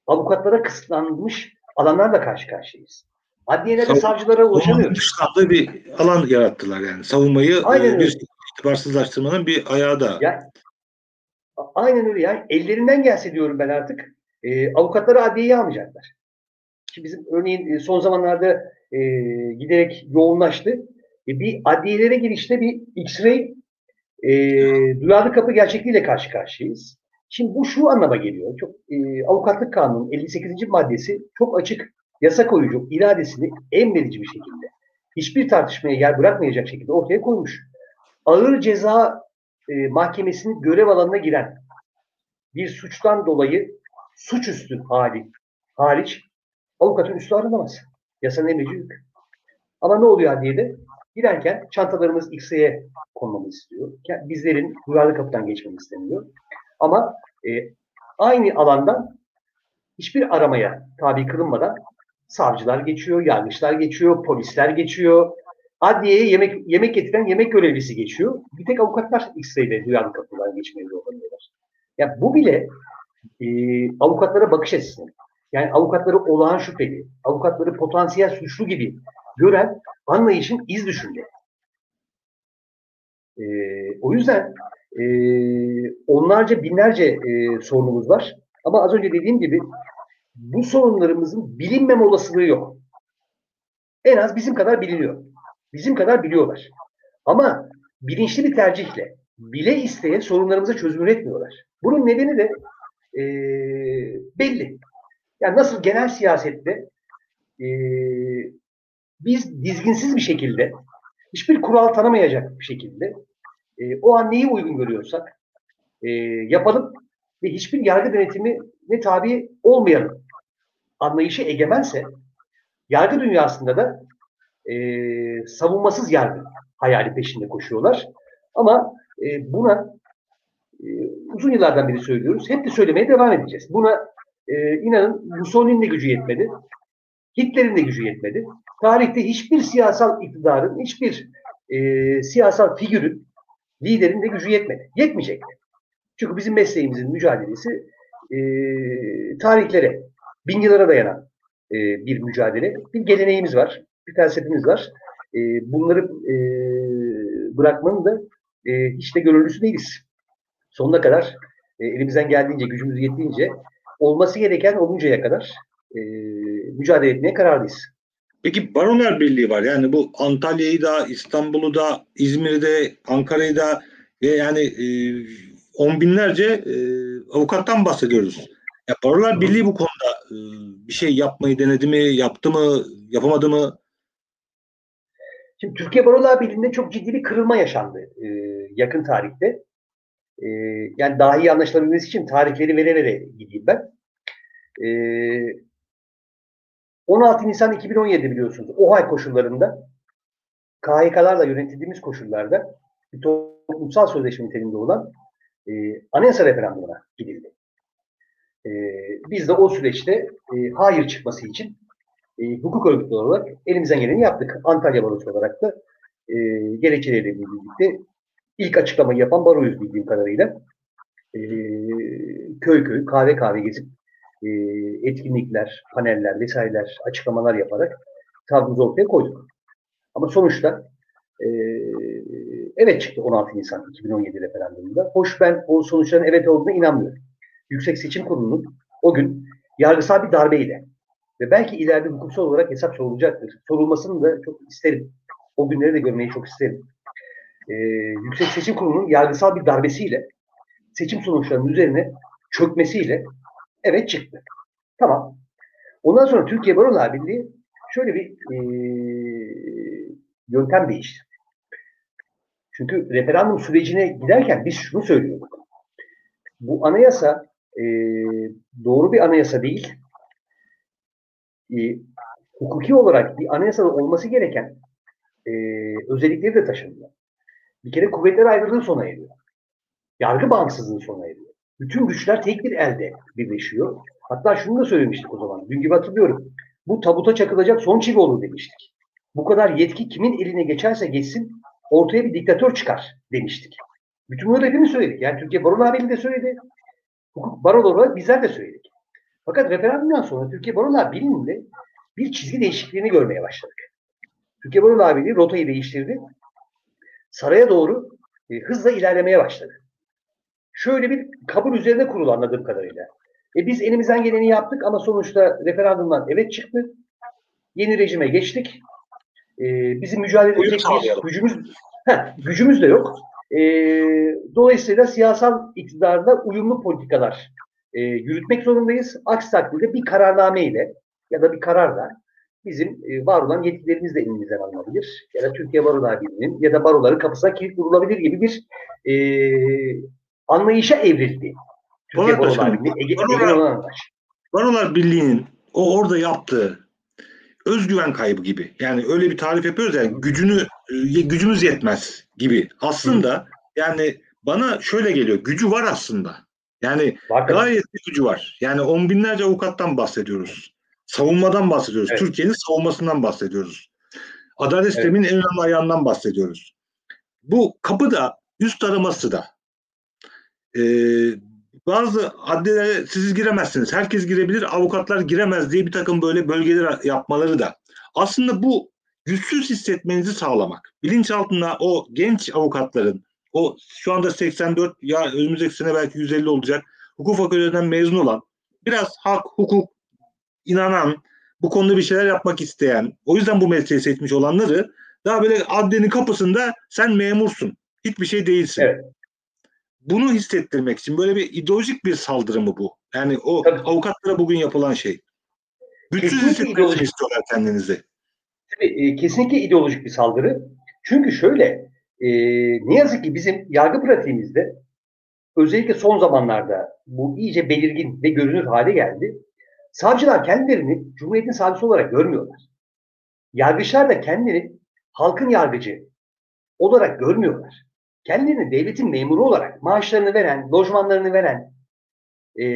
avukatlara kısıtlanmış alanlarla karşı karşıyayız. Adliyelerde Savun- savcılara ulaşamıyoruz. dışında bir alan yarattılar yani. Savunmayı Aynen e, bir itibarsızlaştırmanın bir ayağı da. Ya, aynen öyle yani ellerinden gelse diyorum ben artık e, avukatları adliyeye almayacaklar. Şimdi bizim örneğin e, son zamanlarda e, giderek yoğunlaştı. E, bir adliyelere girişte bir X-ray e, duyarlı kapı gerçekliğiyle karşı karşıyayız. Şimdi bu şu anlama geliyor. Çok e, avukatlık kanunun 58. maddesi çok açık yasa koyucu iradesini emredici bir şekilde hiçbir tartışmaya yer bırakmayacak şekilde ortaya koymuş. Ağır ceza e, mahkemesinin görev alanına giren bir suçtan dolayı suçüstü hali hariç avukatın üstü aranamaz. Yasanın emredici yük. Ama ne oluyor adliyede? Giderken çantalarımız X'e konmamız istiyor. Bizlerin duyarlı kapıdan geçmemiz isteniyor. Ama e, aynı alandan hiçbir aramaya tabi kılınmadan savcılar geçiyor, yargıçlar geçiyor, polisler geçiyor. Adliyeye yemek yemek getiren yemek görevlisi geçiyor. Bir tek avukatlar X-ray'de duyarlı kapıdan geçmeye zorlanıyorlar. Yani bu bile e, avukatlara bakış açısı. Yani avukatları olağan şüpheli, avukatları potansiyel suçlu gibi gören anlayışın iz düşümleri. E, o yüzden e, onlarca binlerce e, sorunumuz var. Ama az önce dediğim gibi bu sorunlarımızın bilinmeme olasılığı yok. En az bizim kadar biliniyor. Bizim kadar biliyorlar. Ama bilinçli bir tercihle, bile isteye sorunlarımıza çözüm üretmiyorlar. Bunun nedeni de e, belli. Yani nasıl genel siyasette e, biz dizginsiz bir şekilde, hiçbir kural tanımayacak bir şekilde e, o an neyi uygun görüyorsak e, yapalım ve hiçbir yargı denetimine tabi olmayalım anlayışı egemense yargı dünyasında da e, savunmasız yargı hayali peşinde koşuyorlar. Ama e, buna e, uzun yıllardan beri söylüyoruz. Hep de söylemeye devam edeceğiz. Buna e, inanın Mussolini'nin de gücü yetmedi. Hitler'in de gücü yetmedi. Tarihte hiçbir siyasal iktidarın, hiçbir e, siyasal figürün, liderin de gücü yetmedi. Yetmeyecek. Çünkü bizim mesleğimizin mücadelesi e, tarihlere, bin yıllara dayanan e, bir mücadele. Bir geleneğimiz var, bir felsefemiz var. E, bunları e, bırakmanın da e, hiç de gönüllüsü değiliz. Sonuna kadar e, elimizden geldiğince, gücümüz yettiğince olması gereken oluncaya kadar e, mücadele etmeye kararlıyız. Peki Barolar Birliği var. Yani bu Antalya'yı da, İstanbul'u da, İzmir'i de, Ankara'yı da ve yani e, on binlerce e, avukattan bahsediyoruz. Ya Barolar Birliği bu konuda e, bir şey yapmayı denedi mi, yaptı mı, yapamadı mı? Şimdi Türkiye Barolar Birliği'nde çok ciddi bir kırılma yaşandı e, yakın tarihte. E, yani daha iyi anlaşılabilmesi için tarihleri vere vere gideyim ben. E, 16 Nisan 2017 biliyorsunuz. OHAY koşullarında KHK'larla yönetildiğimiz koşullarda bir toplumsal sözleşme niteliğinde olan e, anayasa referandumuna gidildi. E, biz de o süreçte e, hayır çıkması için e, hukuk örgütleri olarak elimizden geleni yaptık. Antalya Barosu olarak da e, gerekçeleriyle birlikte ilk açıklamayı yapan baroyuz bildiğim kadarıyla. E, köy köy, kahve kahve gezip e, etkinlikler, paneller vesaireler, açıklamalar yaparak tavrımızı ortaya koyduk. Ama sonuçta e, evet çıktı 16 Nisan 2017 referandumunda. Hoş ben o sonuçların evet olduğuna inanmıyorum. Yüksek Seçim Kurulu'nun o gün yargısal bir darbeyle ve belki ileride hukuksal olarak hesap sorulacaktır. Sorulmasını da çok isterim. O günleri de görmeyi çok isterim. Ee, Yüksek Seçim Kurulu'nun yargısal bir darbesiyle seçim sonuçlarının üzerine çökmesiyle evet çıktı. Tamam. Ondan sonra Türkiye Barolar Birliği şöyle bir e, yöntem değiştirdi. Çünkü referandum sürecine giderken biz şunu söylüyorduk. Bu anayasa e, doğru bir anayasa değil. E, hukuki olarak bir anayasada olması gereken e, özellikleri de taşınıyor. Bir kere kuvvetler ayrılığı sona eriyor. Yargı bağımsızlığı sona eriyor. Bütün güçler tek bir elde birleşiyor. Hatta şunu da söylemiştik o zaman. Dün gibi hatırlıyorum. Bu tabuta çakılacak son çivi olur demiştik. Bu kadar yetki kimin eline geçerse geçsin ortaya bir diktatör çıkar demiştik. Bütün bunları hepimiz söyledik. Yani Türkiye Barolar Birliği de söyledi. Hukuk barolar olarak bizler de söyledik. Fakat referandumdan sonra Türkiye Barolar Birliği'nde bir çizgi değişikliğini görmeye başladık. Türkiye Barolar Birliği rotayı değiştirdi. Saraya doğru e, hızla ilerlemeye başladı. Şöyle bir kabul üzerine kurulu anladığım kadarıyla. E biz elimizden geleni yaptık ama sonuçta referandumdan evet çıktı. Yeni rejime geçtik. E, bizim mücadele edecek bir gücümüz, heh, gücümüz de yok. E, dolayısıyla siyasal iktidarda uyumlu politikalar e, yürütmek zorundayız. Aksi takdirde bir kararname ile ya da bir kararla bizim e, var olan yetkilerimiz de elimizden alınabilir. Ya da Türkiye Barolar Birliği'nin ya da baroların kapısına kilit vurulabilir gibi bir e, anlayışa evrildi. Türkiye Barolar Birliği, Barolar, Barolar Birliği'nin o orada yaptığı özgüven kaybı gibi. Yani öyle bir tarif yapıyoruz yani gücünü e, gücümüz yetmez gibi. Aslında yani bana şöyle geliyor. Gücü var aslında. Yani gayet bir gücü var. Yani on binlerce avukattan bahsediyoruz. Savunmadan bahsediyoruz. Evet. Türkiye'nin savunmasından bahsediyoruz. Adalet evet. sisteminin en önemli ayağından bahsediyoruz. Bu kapı da üst araması da e, bazı adliyelere siz giremezsiniz. Herkes girebilir, avukatlar giremez diye bir takım böyle bölgeler yapmaları da. Aslında bu güçsüz hissetmenizi sağlamak. Bilinçaltında o genç avukatların, o şu anda 84 ya önümüzdeki sene belki 150 olacak hukuk fakültesinden mezun olan, biraz hak, hukuk inanan, bu konuda bir şeyler yapmak isteyen, o yüzden bu mesleği seçmiş olanları daha böyle adliyenin kapısında sen memursun. Hiçbir şey değilsin. Evet bunu hissettirmek için böyle bir ideolojik bir saldırı mı bu? Yani o Tabii. avukatlara bugün yapılan şey. Güçsüz hissetmek istiyorlar kendinizi. Tabii, e, kesinlikle ideolojik bir saldırı. Çünkü şöyle, e, ne yazık ki bizim yargı pratiğimizde özellikle son zamanlarda bu iyice belirgin ve görünür hale geldi. Savcılar kendilerini Cumhuriyet'in savcısı olarak görmüyorlar. Yargıçlar da kendini halkın yargıcı olarak görmüyorlar kendilerini devletin memuru olarak maaşlarını veren, lojmanlarını veren, e,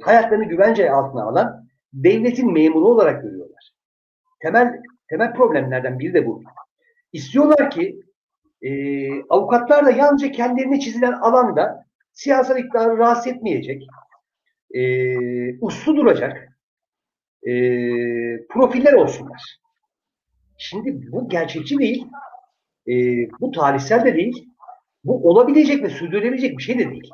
hayatlarını güvence altına alan devletin memuru olarak görüyorlar. Temel temel problemlerden biri de bu. İstiyorlar ki e, avukatlar da yalnızca kendilerine çizilen alanda siyasal iktidarı rahatsız etmeyecek, e, uslu duracak e, profiller olsunlar. Şimdi bu gerçekçi değil, e, bu tarihsel de değil, bu olabilecek ve sürdürülebilecek bir şey de değil.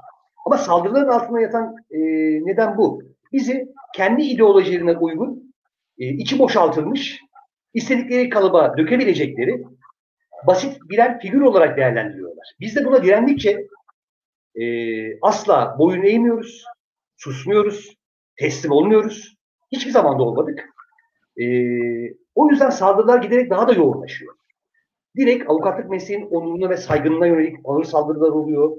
Ama saldırıların altında yatan e, neden bu. Bizi kendi ideolojilerine uygun, e, içi boşaltılmış, istedikleri kalıba dökebilecekleri basit birer figür olarak değerlendiriyorlar. Biz de buna direndikçe e, asla boyun eğmiyoruz, susmuyoruz, teslim olmuyoruz. Hiçbir zaman da olmadık. E, o yüzden saldırılar giderek daha da yoğunlaşıyor direkt avukatlık mesleğinin onuruna ve saygınlığına yönelik ağır saldırılar oluyor.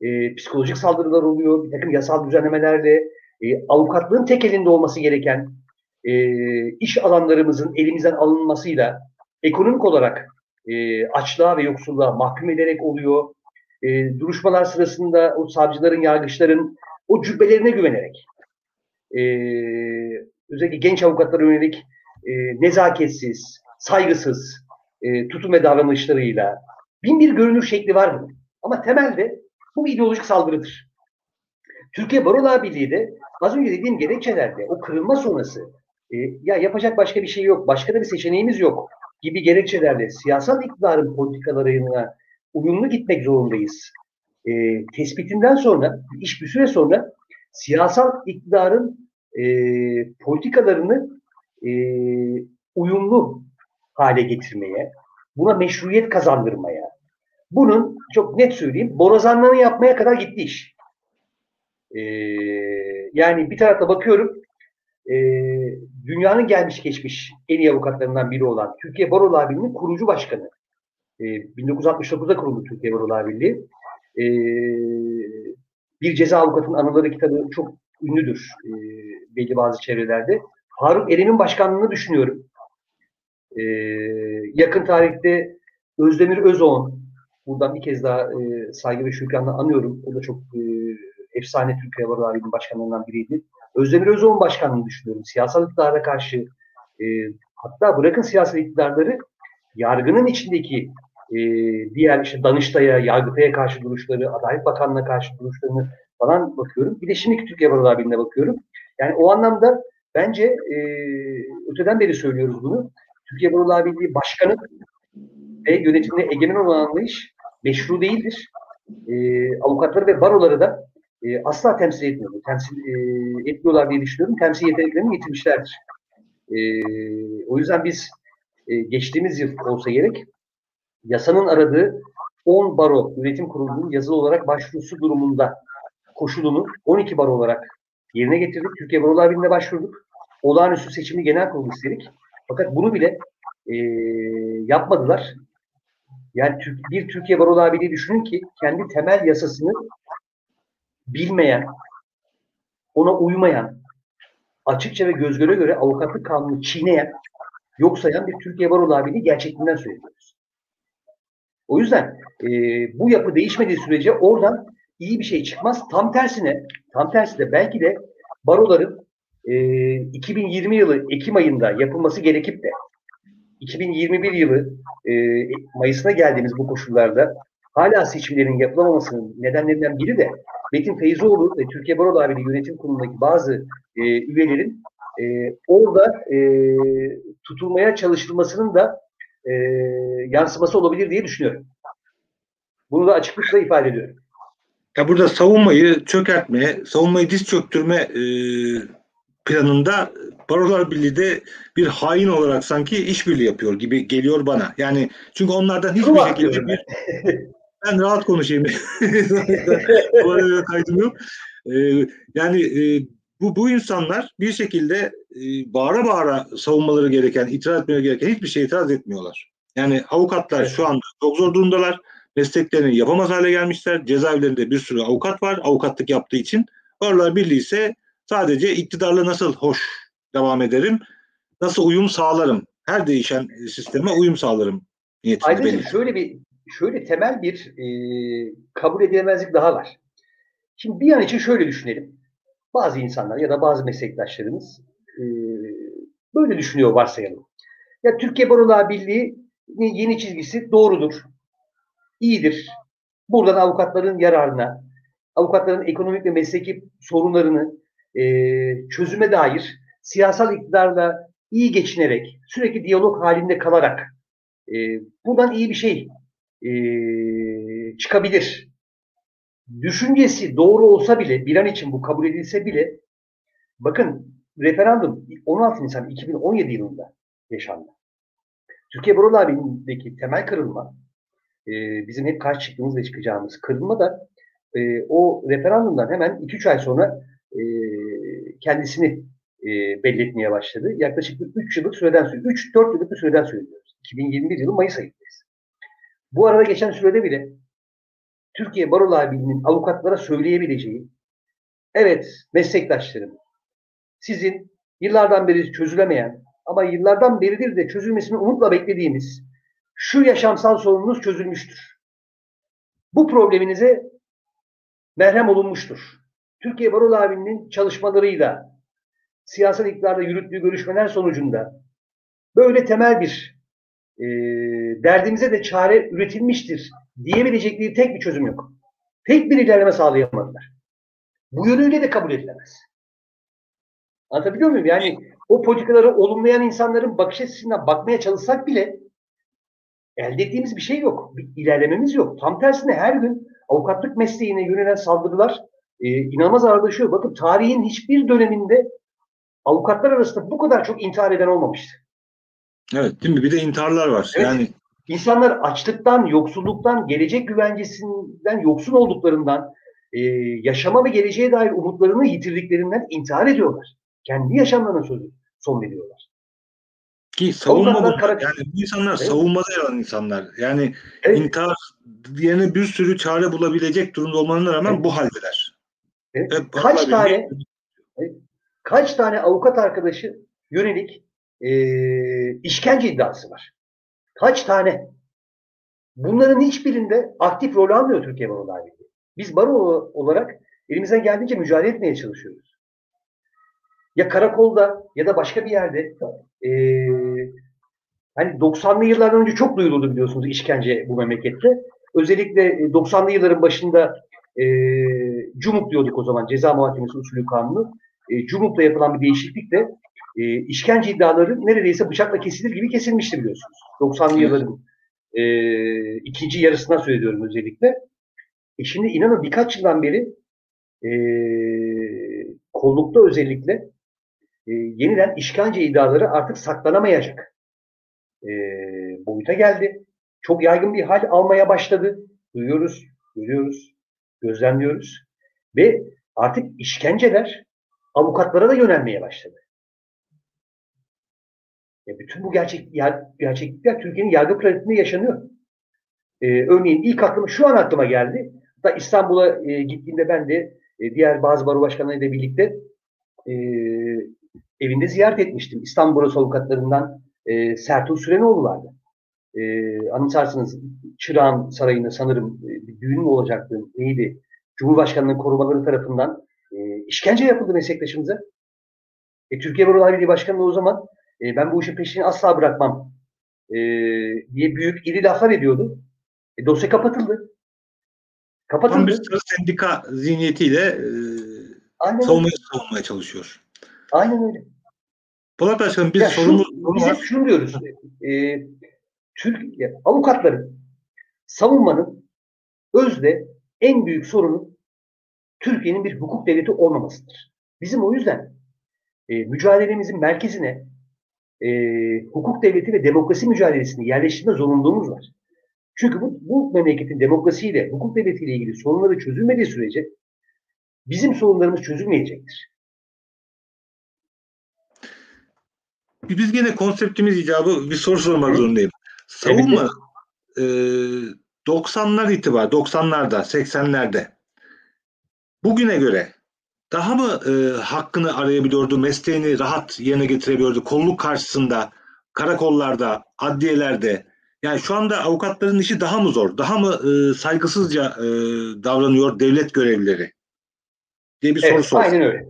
E, psikolojik saldırılar oluyor. Bir takım yasal düzenlemelerle e, avukatlığın tek elinde olması gereken e, iş alanlarımızın elimizden alınmasıyla ekonomik olarak e, açlığa ve yoksulluğa mahkum ederek oluyor. E, duruşmalar sırasında o savcıların, yargıçların o cübbelerine güvenerek e, özellikle genç avukatlara yönelik e, nezaketsiz, saygısız, e, tutum ve davranışlarıyla bin bir görünür şekli var bunun. Ama temelde bu bir ideolojik saldırıdır. Türkiye Barolar Birliği de az önce dediğim gerekçelerde o kırılma sonrası e, ya yapacak başka bir şey yok, başka da bir seçeneğimiz yok gibi gerekçelerle siyasal iktidarın politikalarına uyumlu gitmek zorundayız. E, tespitinden sonra, iş bir süre sonra siyasal iktidarın e, politikalarını e, uyumlu hale getirmeye, buna meşruiyet kazandırmaya, bunun çok net söyleyeyim, borazanlarını yapmaya kadar gitti iş. Ee, yani bir tarafta bakıyorum, e, dünyanın gelmiş geçmiş en iyi avukatlarından biri olan Türkiye Barolar Birliği'nin kurucu başkanı. E, 1969'da kuruldu Türkiye Barolar Birliği. E, bir ceza avukatının anıları kitabı çok ünlüdür e, belli bazı çevrelerde. Faruk Eren'in başkanlığını düşünüyorum. E, yakın tarihte Özdemir Özoğan, buradan bir kez daha e, saygı ve şükranla anıyorum. O da çok e, efsane Türkiye Barolar başkanlarından biriydi. Özdemir Özoğan başkanlığını düşünüyorum. Siyasal iktidara karşı e, hatta bırakın siyasal iktidarları yargının içindeki e, diğer işte Danıştay'a, Yargıtay'a karşı duruşları, Adalet Bakanlığı'na karşı duruşlarını falan bakıyorum. Bir de şimdiki Türkiye Barolar bakıyorum. Yani o anlamda bence e, öteden beri söylüyoruz bunu. Türkiye Barolar Birliği Başkanı ve yönetimde egemen olan anlayış meşru değildir. E, avukatları ve baroları da e, asla temsil etmiyor. Temsil e, etmiyorlar diye düşünüyorum. Temsil yeteneklerini yitirmişlerdir. E, o yüzden biz e, geçtiğimiz yıl olsa gerek yasanın aradığı 10 baro üretim kurulunun yazılı olarak başvurusu durumunda koşulunu 12 baro olarak yerine getirdik. Türkiye Barolar Birliği'ne başvurduk. Olağanüstü seçimli genel kurulu istedik. Fakat bunu bile e, yapmadılar. Yani bir Türkiye Barolar Birliği düşünün ki kendi temel yasasını bilmeyen, ona uymayan, açıkça ve göz göre göre avukatlık kanunu çiğneyen, yok sayan bir Türkiye Barolar Birliği gerçekliğinden söylüyoruz. O yüzden e, bu yapı değişmediği sürece oradan iyi bir şey çıkmaz. Tam tersine, tam tersine belki de baroların e, 2020 yılı Ekim ayında yapılması gerekip de 2021 yılı e, Mayıs'ına geldiğimiz bu koşullarda hala seçimlerin yapılamamasının nedenlerinden biri de Metin Feyzoğlu ve Türkiye Barolar Birliği Yönetim Kurulu'ndaki bazı e, üyelerin e, orada e, tutulmaya çalışılmasının da e, yansıması olabilir diye düşünüyorum. Bunu da açıklıkla ifade ediyorum. Ya burada savunmayı çökertme, savunmayı diz çöktürme e, planında Barolar Birliği de bir hain olarak sanki işbirliği yapıyor gibi geliyor bana. Yani çünkü onlardan hiçbir Çok şekilde bir ben rahat konuşayım. Bu arada kaydım yok. Ee, yani e, bu bu insanlar bir şekilde e, bağıra bağıra savunmaları gereken, itiraz etmeleri gereken hiçbir şey itiraz etmiyorlar. Yani avukatlar Evet. şu anda çok zor durumdalar. Mesleklerini yapamaz hale gelmişler. Cezaevlerinde bir sürü avukat var avukatlık yaptığı için. Barolar Birliği ise sadece iktidarla nasıl hoş devam ederim, nasıl uyum sağlarım, her değişen sisteme uyum sağlarım niyetinde Ayrıca belli. şöyle bir şöyle temel bir e, kabul edilemezlik daha var. Şimdi bir an için şöyle düşünelim. Bazı insanlar ya da bazı meslektaşlarımız e, böyle düşünüyor varsayalım. Ya Türkiye Barolar Birliği'nin yeni çizgisi doğrudur, iyidir. Buradan avukatların yararına, avukatların ekonomik ve mesleki sorunlarını e, çözüme dair siyasal iktidarla iyi geçinerek, sürekli diyalog halinde kalarak e, buradan iyi bir şey e, çıkabilir. Düşüncesi doğru olsa bile, bir an için bu kabul edilse bile, bakın referandum 16 Nisan 2017 yılında yaşandı. Türkiye Barolar Birliği'ndeki temel kırılma, e, bizim hep karşı çıktığımız ve çıkacağımız kırılma da e, o referandumdan hemen 2-3 ay sonra kendisini e, belli başladı. Yaklaşık 3 yıllık süreden söylüyoruz. 3-4 yıllık bir süreden söylüyoruz. 2021 yılı Mayıs ayındayız. Bu arada geçen sürede bile Türkiye Barolar Birliği'nin avukatlara söyleyebileceği evet meslektaşlarım sizin yıllardan beri çözülemeyen ama yıllardan beridir de çözülmesini umutla beklediğimiz şu yaşamsal sorununuz çözülmüştür. Bu probleminize merhem olunmuştur. Türkiye Barolar Birliği'nin çalışmalarıyla siyasal iktidarla yürüttüğü görüşmeler sonucunda böyle temel bir e, derdimize de çare üretilmiştir diyebilecekleri tek bir çözüm yok. Tek bir ilerleme sağlayamadılar. bu yönüyle de kabul edilemez. Anlatabiliyor muyum? Yani o politikaları olumlayan insanların bakış açısından bakmaya çalışsak bile elde ettiğimiz bir şey yok. Bir ilerlememiz yok. Tam tersine her gün avukatlık mesleğine yönelen saldırılar e, inanılmaz ağırlaşıyor. Bakın tarihin hiçbir döneminde avukatlar arasında bu kadar çok intihar eden olmamıştı. Evet değil mi? Bir de intiharlar var. Evet. Yani İnsanlar açlıktan, yoksulluktan, gelecek güvencesinden yoksun olduklarından, e, yaşama ve geleceğe dair umutlarını yitirdiklerinden intihar ediyorlar. Kendi yaşamlarına sözü son veriyorlar. ki savunma bu. Yani bu insanlar Evet. savunmada yer alan insanlar. Yani Evet. intihar yerine bir sürü çare bulabilecek durumda olmalarına rağmen Evet. bu haldeler. Hep Kaç Allah tane bilir. kaç tane avukat arkadaşı yönelik e, işkence iddiası var? Kaç tane? Bunların hiçbirinde aktif rol almıyor Türkiye Barolar Birliği. Biz baro olarak elimizden geldiğince mücadele etmeye çalışıyoruz. Ya karakolda ya da başka bir yerde e, hani 90'lı yıllardan önce çok duyulurdu biliyorsunuz işkence bu memlekette. Özellikle e, 90'lı yılların başında e, Cumhur diyorduk o zaman ceza muhakemesi usulü kanunu. E, Cumhur'da yapılan bir değişiklikle e, işkence iddiaları neredeyse bıçakla kesilir gibi kesilmişti biliyorsunuz. 90'lı Evet. yılların e, ikinci yarısından söylüyorum özellikle. E şimdi inanın birkaç yıldan beri e, kollukta özellikle e, yeniden işkence iddiaları artık saklanamayacak e, boyuta geldi. Çok yaygın bir hal almaya başladı. Duyuyoruz, görüyoruz, gözlemliyoruz. Ve artık işkenceler avukatlara da yönelmeye başladı. E bütün bu gerçek, gerçeklikler Türkiye'nin yargı pratikinde yaşanıyor. E, örneğin ilk aklıma, şu an aklıma geldi. Hatta İstanbul'a e, gittiğimde ben de e, diğer bazı baro başkanlarıyla birlikte e, evinde ziyaret etmiştim. İstanbul Barosu avukatlarından e, Sertuğ Sürenoğlu vardı. E, anımsarsınız Çırağan Sarayı'nda sanırım e, bir düğün mü olacaktı, neydi? Cumhurbaşkanlığı korumaları tarafından e, işkence yapıldı meslektaşımıza. E, Türkiye Barolar Birliği Başkanı da o zaman e, ben bu işin peşini asla bırakmam e, diye büyük iri laflar ediyordu. E, dosya kapatıldı. Tam Kapatıldı. bir sarı sendika zihniyetiyle e, Aynen, öyle. savunmaya, savunmaya çalışıyor. Aynen öyle. Polat Başkanım biz sorumuz Biz var. hep şunu diyoruz. E, Türk ya, avukatların savunmanın özde en büyük sorunu Türkiye'nin bir hukuk devleti olmamasıdır. Bizim o yüzden e, mücadelemizin merkezine e, hukuk devleti ve demokrasi mücadelesini yerleştirme zorunluluğumuz var. Çünkü bu, bu memleketin demokrasiyle, hukuk devletiyle ilgili sorunları çözülmediği sürece bizim sorunlarımız çözülmeyecektir. Biz gene konseptimiz icabı bir soru sormak zorundayım. Savunma e, 90'lar itibar, 90'larda, 80'lerde bugüne göre daha mı e, hakkını arayabiliyordu, mesleğini rahat yerine getirebiliyordu kolluk karşısında, karakollarda, adliyelerde? Yani şu anda avukatların işi daha mı zor, daha mı e, saygısızca e, davranıyor devlet görevlileri? diye bir soru Evet, soruyor. aynen öyle.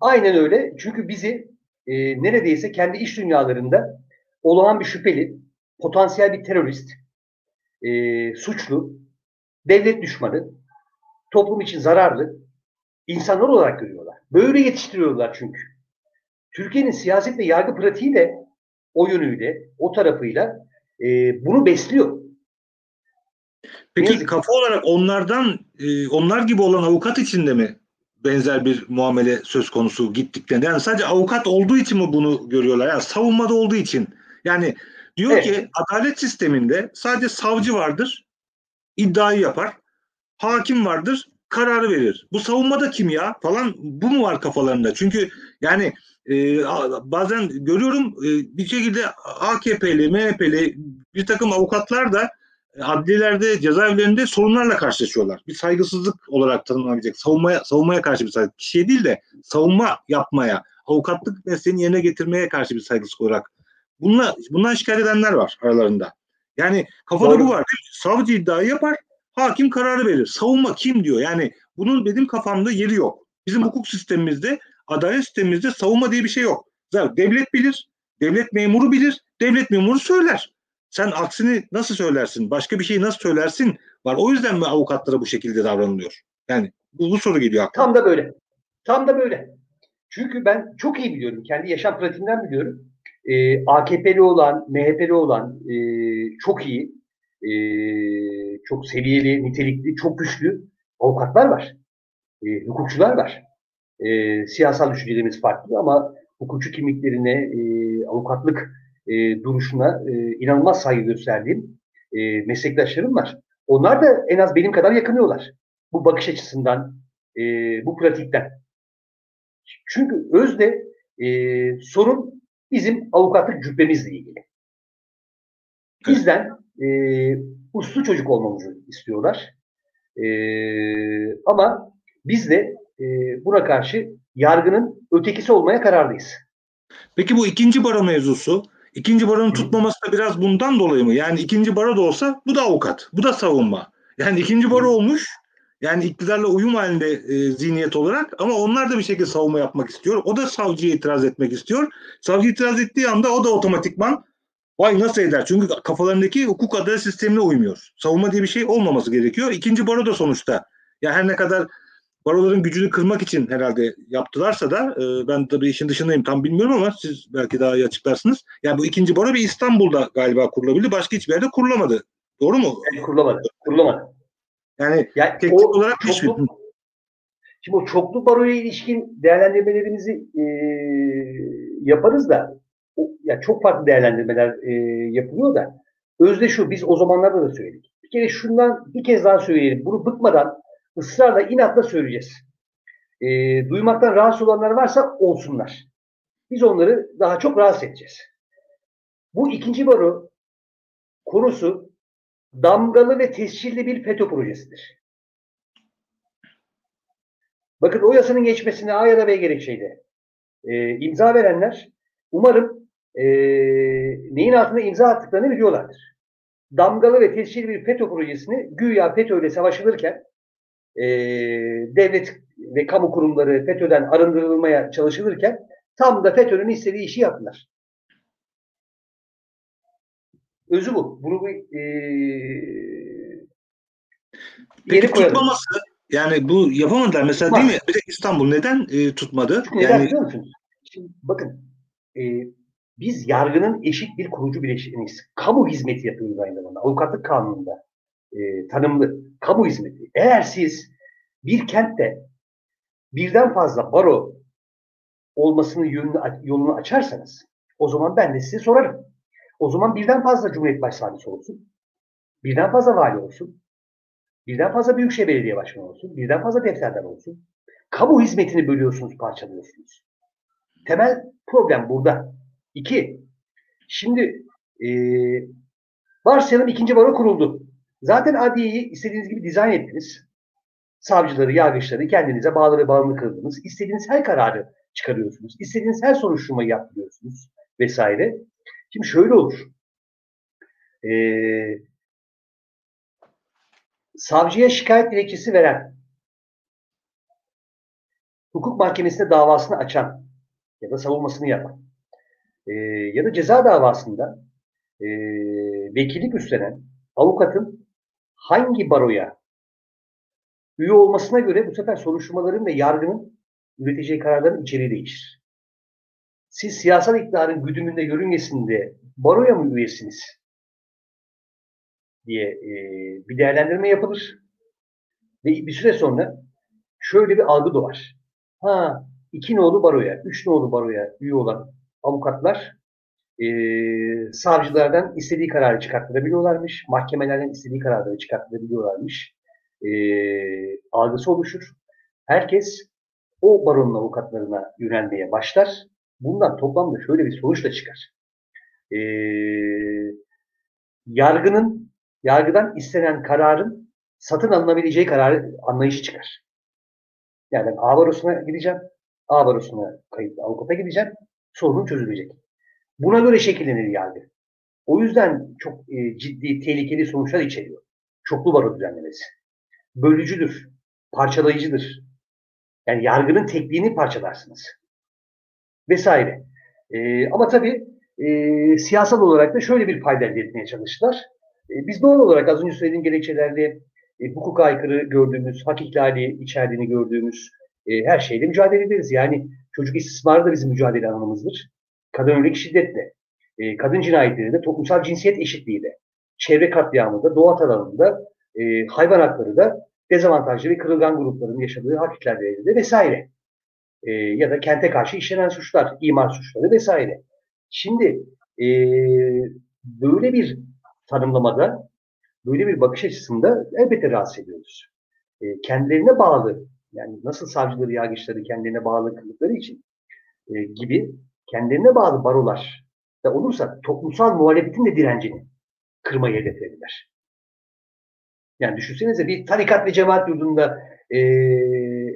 Aynen öyle. Çünkü bizi e, neredeyse kendi iş dünyalarında olağan bir şüpheli, potansiyel bir terörist, e, suçlu, devlet düşmanı, toplum için zararlı insanlar olarak görüyorlar. Böyle yetiştiriyorlar çünkü. Türkiye'nin siyaset ve yargı pratiği de o yönüyle, o tarafıyla e, bunu besliyor. Peki kafa olarak onlardan e, onlar gibi olan avukat için de mi benzer bir muamele söz konusu gittiklerinde? Yani sadece avukat olduğu için mi bunu görüyorlar? Yani savunmada olduğu için. Yani diyor Evet. ki adalet sisteminde sadece savcı vardır, iddiayı yapar. Hakim vardır, kararı verir. Bu savunmada kim ya falan bu mu var kafalarında? Çünkü yani e, bazen görüyorum e, bir şekilde AKP'li, MHP'li bir takım avukatlar da e, adliyelerde, cezaevlerinde sorunlarla karşılaşıyorlar. Bir saygısızlık olarak tanımlanabilecek. Savunmaya, savunmaya karşı bir saygı. Kişiye değil de savunma yapmaya, avukatlık mesleğini yerine getirmeye karşı bir saygısızlık olarak. Bununla, bundan şikayet edenler var aralarında. Yani kafada Doğru. bu var. Savcı iddiayı yapar, hakim kararı verir. Savunma kim diyor? Yani bunun benim kafamda yeri yok. Bizim hukuk sistemimizde, adalet sistemimizde savunma diye bir şey yok. Zaten devlet bilir, devlet memuru bilir, devlet memuru söyler. Sen aksini nasıl söylersin? Başka bir şeyi nasıl söylersin? Var. O yüzden mi avukatlara bu şekilde davranılıyor? Yani Bu, bu soru geliyor aklıma. Tam da böyle. Tam da böyle. Çünkü ben çok iyi biliyorum. Kendi yaşam pratiğinden biliyorum. Ee, AKP'li olan, MHP'li olan e, çok iyi, e, çok seviyeli, nitelikli, çok güçlü avukatlar var. E, hukukçular var. E, siyasal düşüncelerimiz farklı ama hukukçu kimliklerine, e, avukatlık e, duruşuna e, inanılmaz saygı gösterdiğim e, meslektaşlarım var. Onlar da en az benim kadar yakınıyorlar. Bu bakış açısından, e, bu pratikten. Çünkü özde e, sorun bizim avukatlık cübbemizle ilgili. Bizden e, uslu çocuk olmamızı istiyorlar. E, ama biz de e, buna karşı yargının ötekisi olmaya kararlıyız. Peki bu ikinci baro mevzusu, ikinci baronun tutmaması da biraz bundan dolayı mı? Yani ikinci baro da olsa bu da avukat, bu da savunma. Yani ikinci baro olmuş, yani iktidarla uyum halinde e, zihniyet olarak ama onlar da bir şekilde savunma yapmak istiyor. O da savcıya itiraz etmek istiyor. Savcı itiraz ettiği anda o da otomatikman vay nasıl eder? Çünkü kafalarındaki hukuk adalet sistemine uymuyor. Savunma diye bir şey olmaması gerekiyor. İkinci baro da sonuçta. Ya her ne kadar baroların gücünü kırmak için herhalde yaptılarsa da e, ben tabii işin dışındayım tam bilmiyorum ama siz belki daha iyi açıklarsınız. Yani bu ikinci baro bir İstanbul'da galiba kurulabildi. Başka hiçbir yerde kurulamadı. Doğru mu? Yani kurulamadı. Kurulamadı. Yani, yani teknik olarak hiçbir... çoklu, Şimdi o çoklu baroya ilişkin değerlendirmelerimizi e, yaparız da o, ya çok farklı değerlendirmeler e, yapılıyor da özde şu biz o zamanlarda da söyledik. Bir kere şundan bir kez daha söyleyelim. Bunu bıkmadan ısrarla inatla söyleyeceğiz. E, duymaktan rahatsız olanlar varsa olsunlar. Biz onları daha çok rahatsız edeceğiz. Bu ikinci baro konusu damgalı ve tescilli bir FETÖ projesidir. Bakın o yasanın geçmesine A ya da B gerekçeydi. E, imza verenler umarım e, neyin altında imza attıklarını biliyorlardır. Damgalı ve tescilli bir FETÖ projesini güya FETÖ ile savaşılırken e, devlet ve kamu kurumları FETÖ'den arındırılmaya çalışılırken tam da FETÖ'nün istediği işi yaptılar. Özü bu. Bunu bir e, Peki tutmaması yani bu yapamadılar mesela Tutmaz. değil mi? Bir de İstanbul neden e, tutmadı? Çünkü yani... neden biliyor musunuz? Şimdi bakın e, biz yargının eşit bir kurucu bileşeniyiz. Kamu hizmeti yapıyoruz aynı zamanda. Avukatlık kanununda e, tanımlı kamu hizmeti. Eğer siz bir kentte birden fazla baro olmasının yolunu, yolunu açarsanız o zaman ben de size sorarım. O zaman birden fazla Cumhuriyet Başsavcısı olsun. Birden fazla vali olsun. Birden fazla Büyükşehir Belediye Başkanı olsun. Birden fazla defterler olsun. Kamu hizmetini bölüyorsunuz, parçalıyorsunuz. Temel problem burada. İki, şimdi e, varsayalım ikinci baro kuruldu. Zaten adliyeyi istediğiniz gibi dizayn ettiniz. Savcıları, yargıçları kendinize bağlı ve bağımlı kıldınız. İstediğiniz her kararı çıkarıyorsunuz. İstediğiniz her soruşturmayı yaptırıyorsunuz vesaire. Şimdi şöyle olur. Ee, savcıya şikayet dilekçesi veren, hukuk mahkemesinde davasını açan ya da savunmasını yapan e, ya da ceza davasında e, vekillik üstlenen avukatın hangi baroya üye olmasına göre bu sefer soruşturmaların ve yargının üreteceği kararların içeriği değişir. Siz siyasal iktidarın güdümünde, yörüngesinde baroya mı üyesiniz? diye e, bir değerlendirme yapılır. Ve bir süre sonra şöyle bir algı doğar. Ha, iki nolu baroya, üç nolu baroya üye olan avukatlar e, savcılardan istediği kararı çıkarttırabiliyorlarmış. Mahkemelerden istediği kararları çıkarttırabiliyorlarmış. E, algısı oluşur. Herkes o baronun avukatlarına yönelmeye başlar. Bundan toplamda şöyle bir sonuç da çıkar. E, yargının, yargıdan istenen kararın satın alınabileceği kararı anlayışı çıkar. Yani ben A barosuna gideceğim, A barosuna kayıtlı avukata gideceğim, sorunun çözülecek. Buna göre şekillenir yargı. O yüzden çok e, ciddi, tehlikeli sonuçlar içeriyor. Çoklu baro düzenlemesi. Bölücüdür, parçalayıcıdır. Yani yargının tekniğini parçalarsınız. Vesaire. E, ama tabii e, siyasal olarak da şöyle bir fayda elde etmeye çalıştılar. E, biz doğal olarak az önce söylediğim gerekçelerle e, hukuka aykırı gördüğümüz, hak ihlali içerdiğini gördüğümüz e, her şeyle mücadele ederiz. Yani çocuk istismarı da bizim mücadele alanımızdır. Kadın örnek şiddetle, e, kadın cinayetleri de, toplumsal cinsiyet eşitliği de, çevre katliamı da, doğa alanında, e, hayvan hakları da, dezavantajlı ve kırılgan grupların yaşadığı hak ihlalleri de vesaire. E, ya da kente karşı işlenen suçlar, imar suçları vesaire. Şimdi e, böyle bir tanımlamada, böyle bir bakış açısında elbette rahatsız ediyoruz. E, kendilerine bağlı, yani nasıl savcıları, yargıçları kendilerine bağlı kıldıkları için e, gibi kendilerine bağlı barolar da olursa toplumsal muhalefetin de direncini kırmayı hedeflediler. Yani düşünsenize bir tarikat ve cemaat yurdunda e,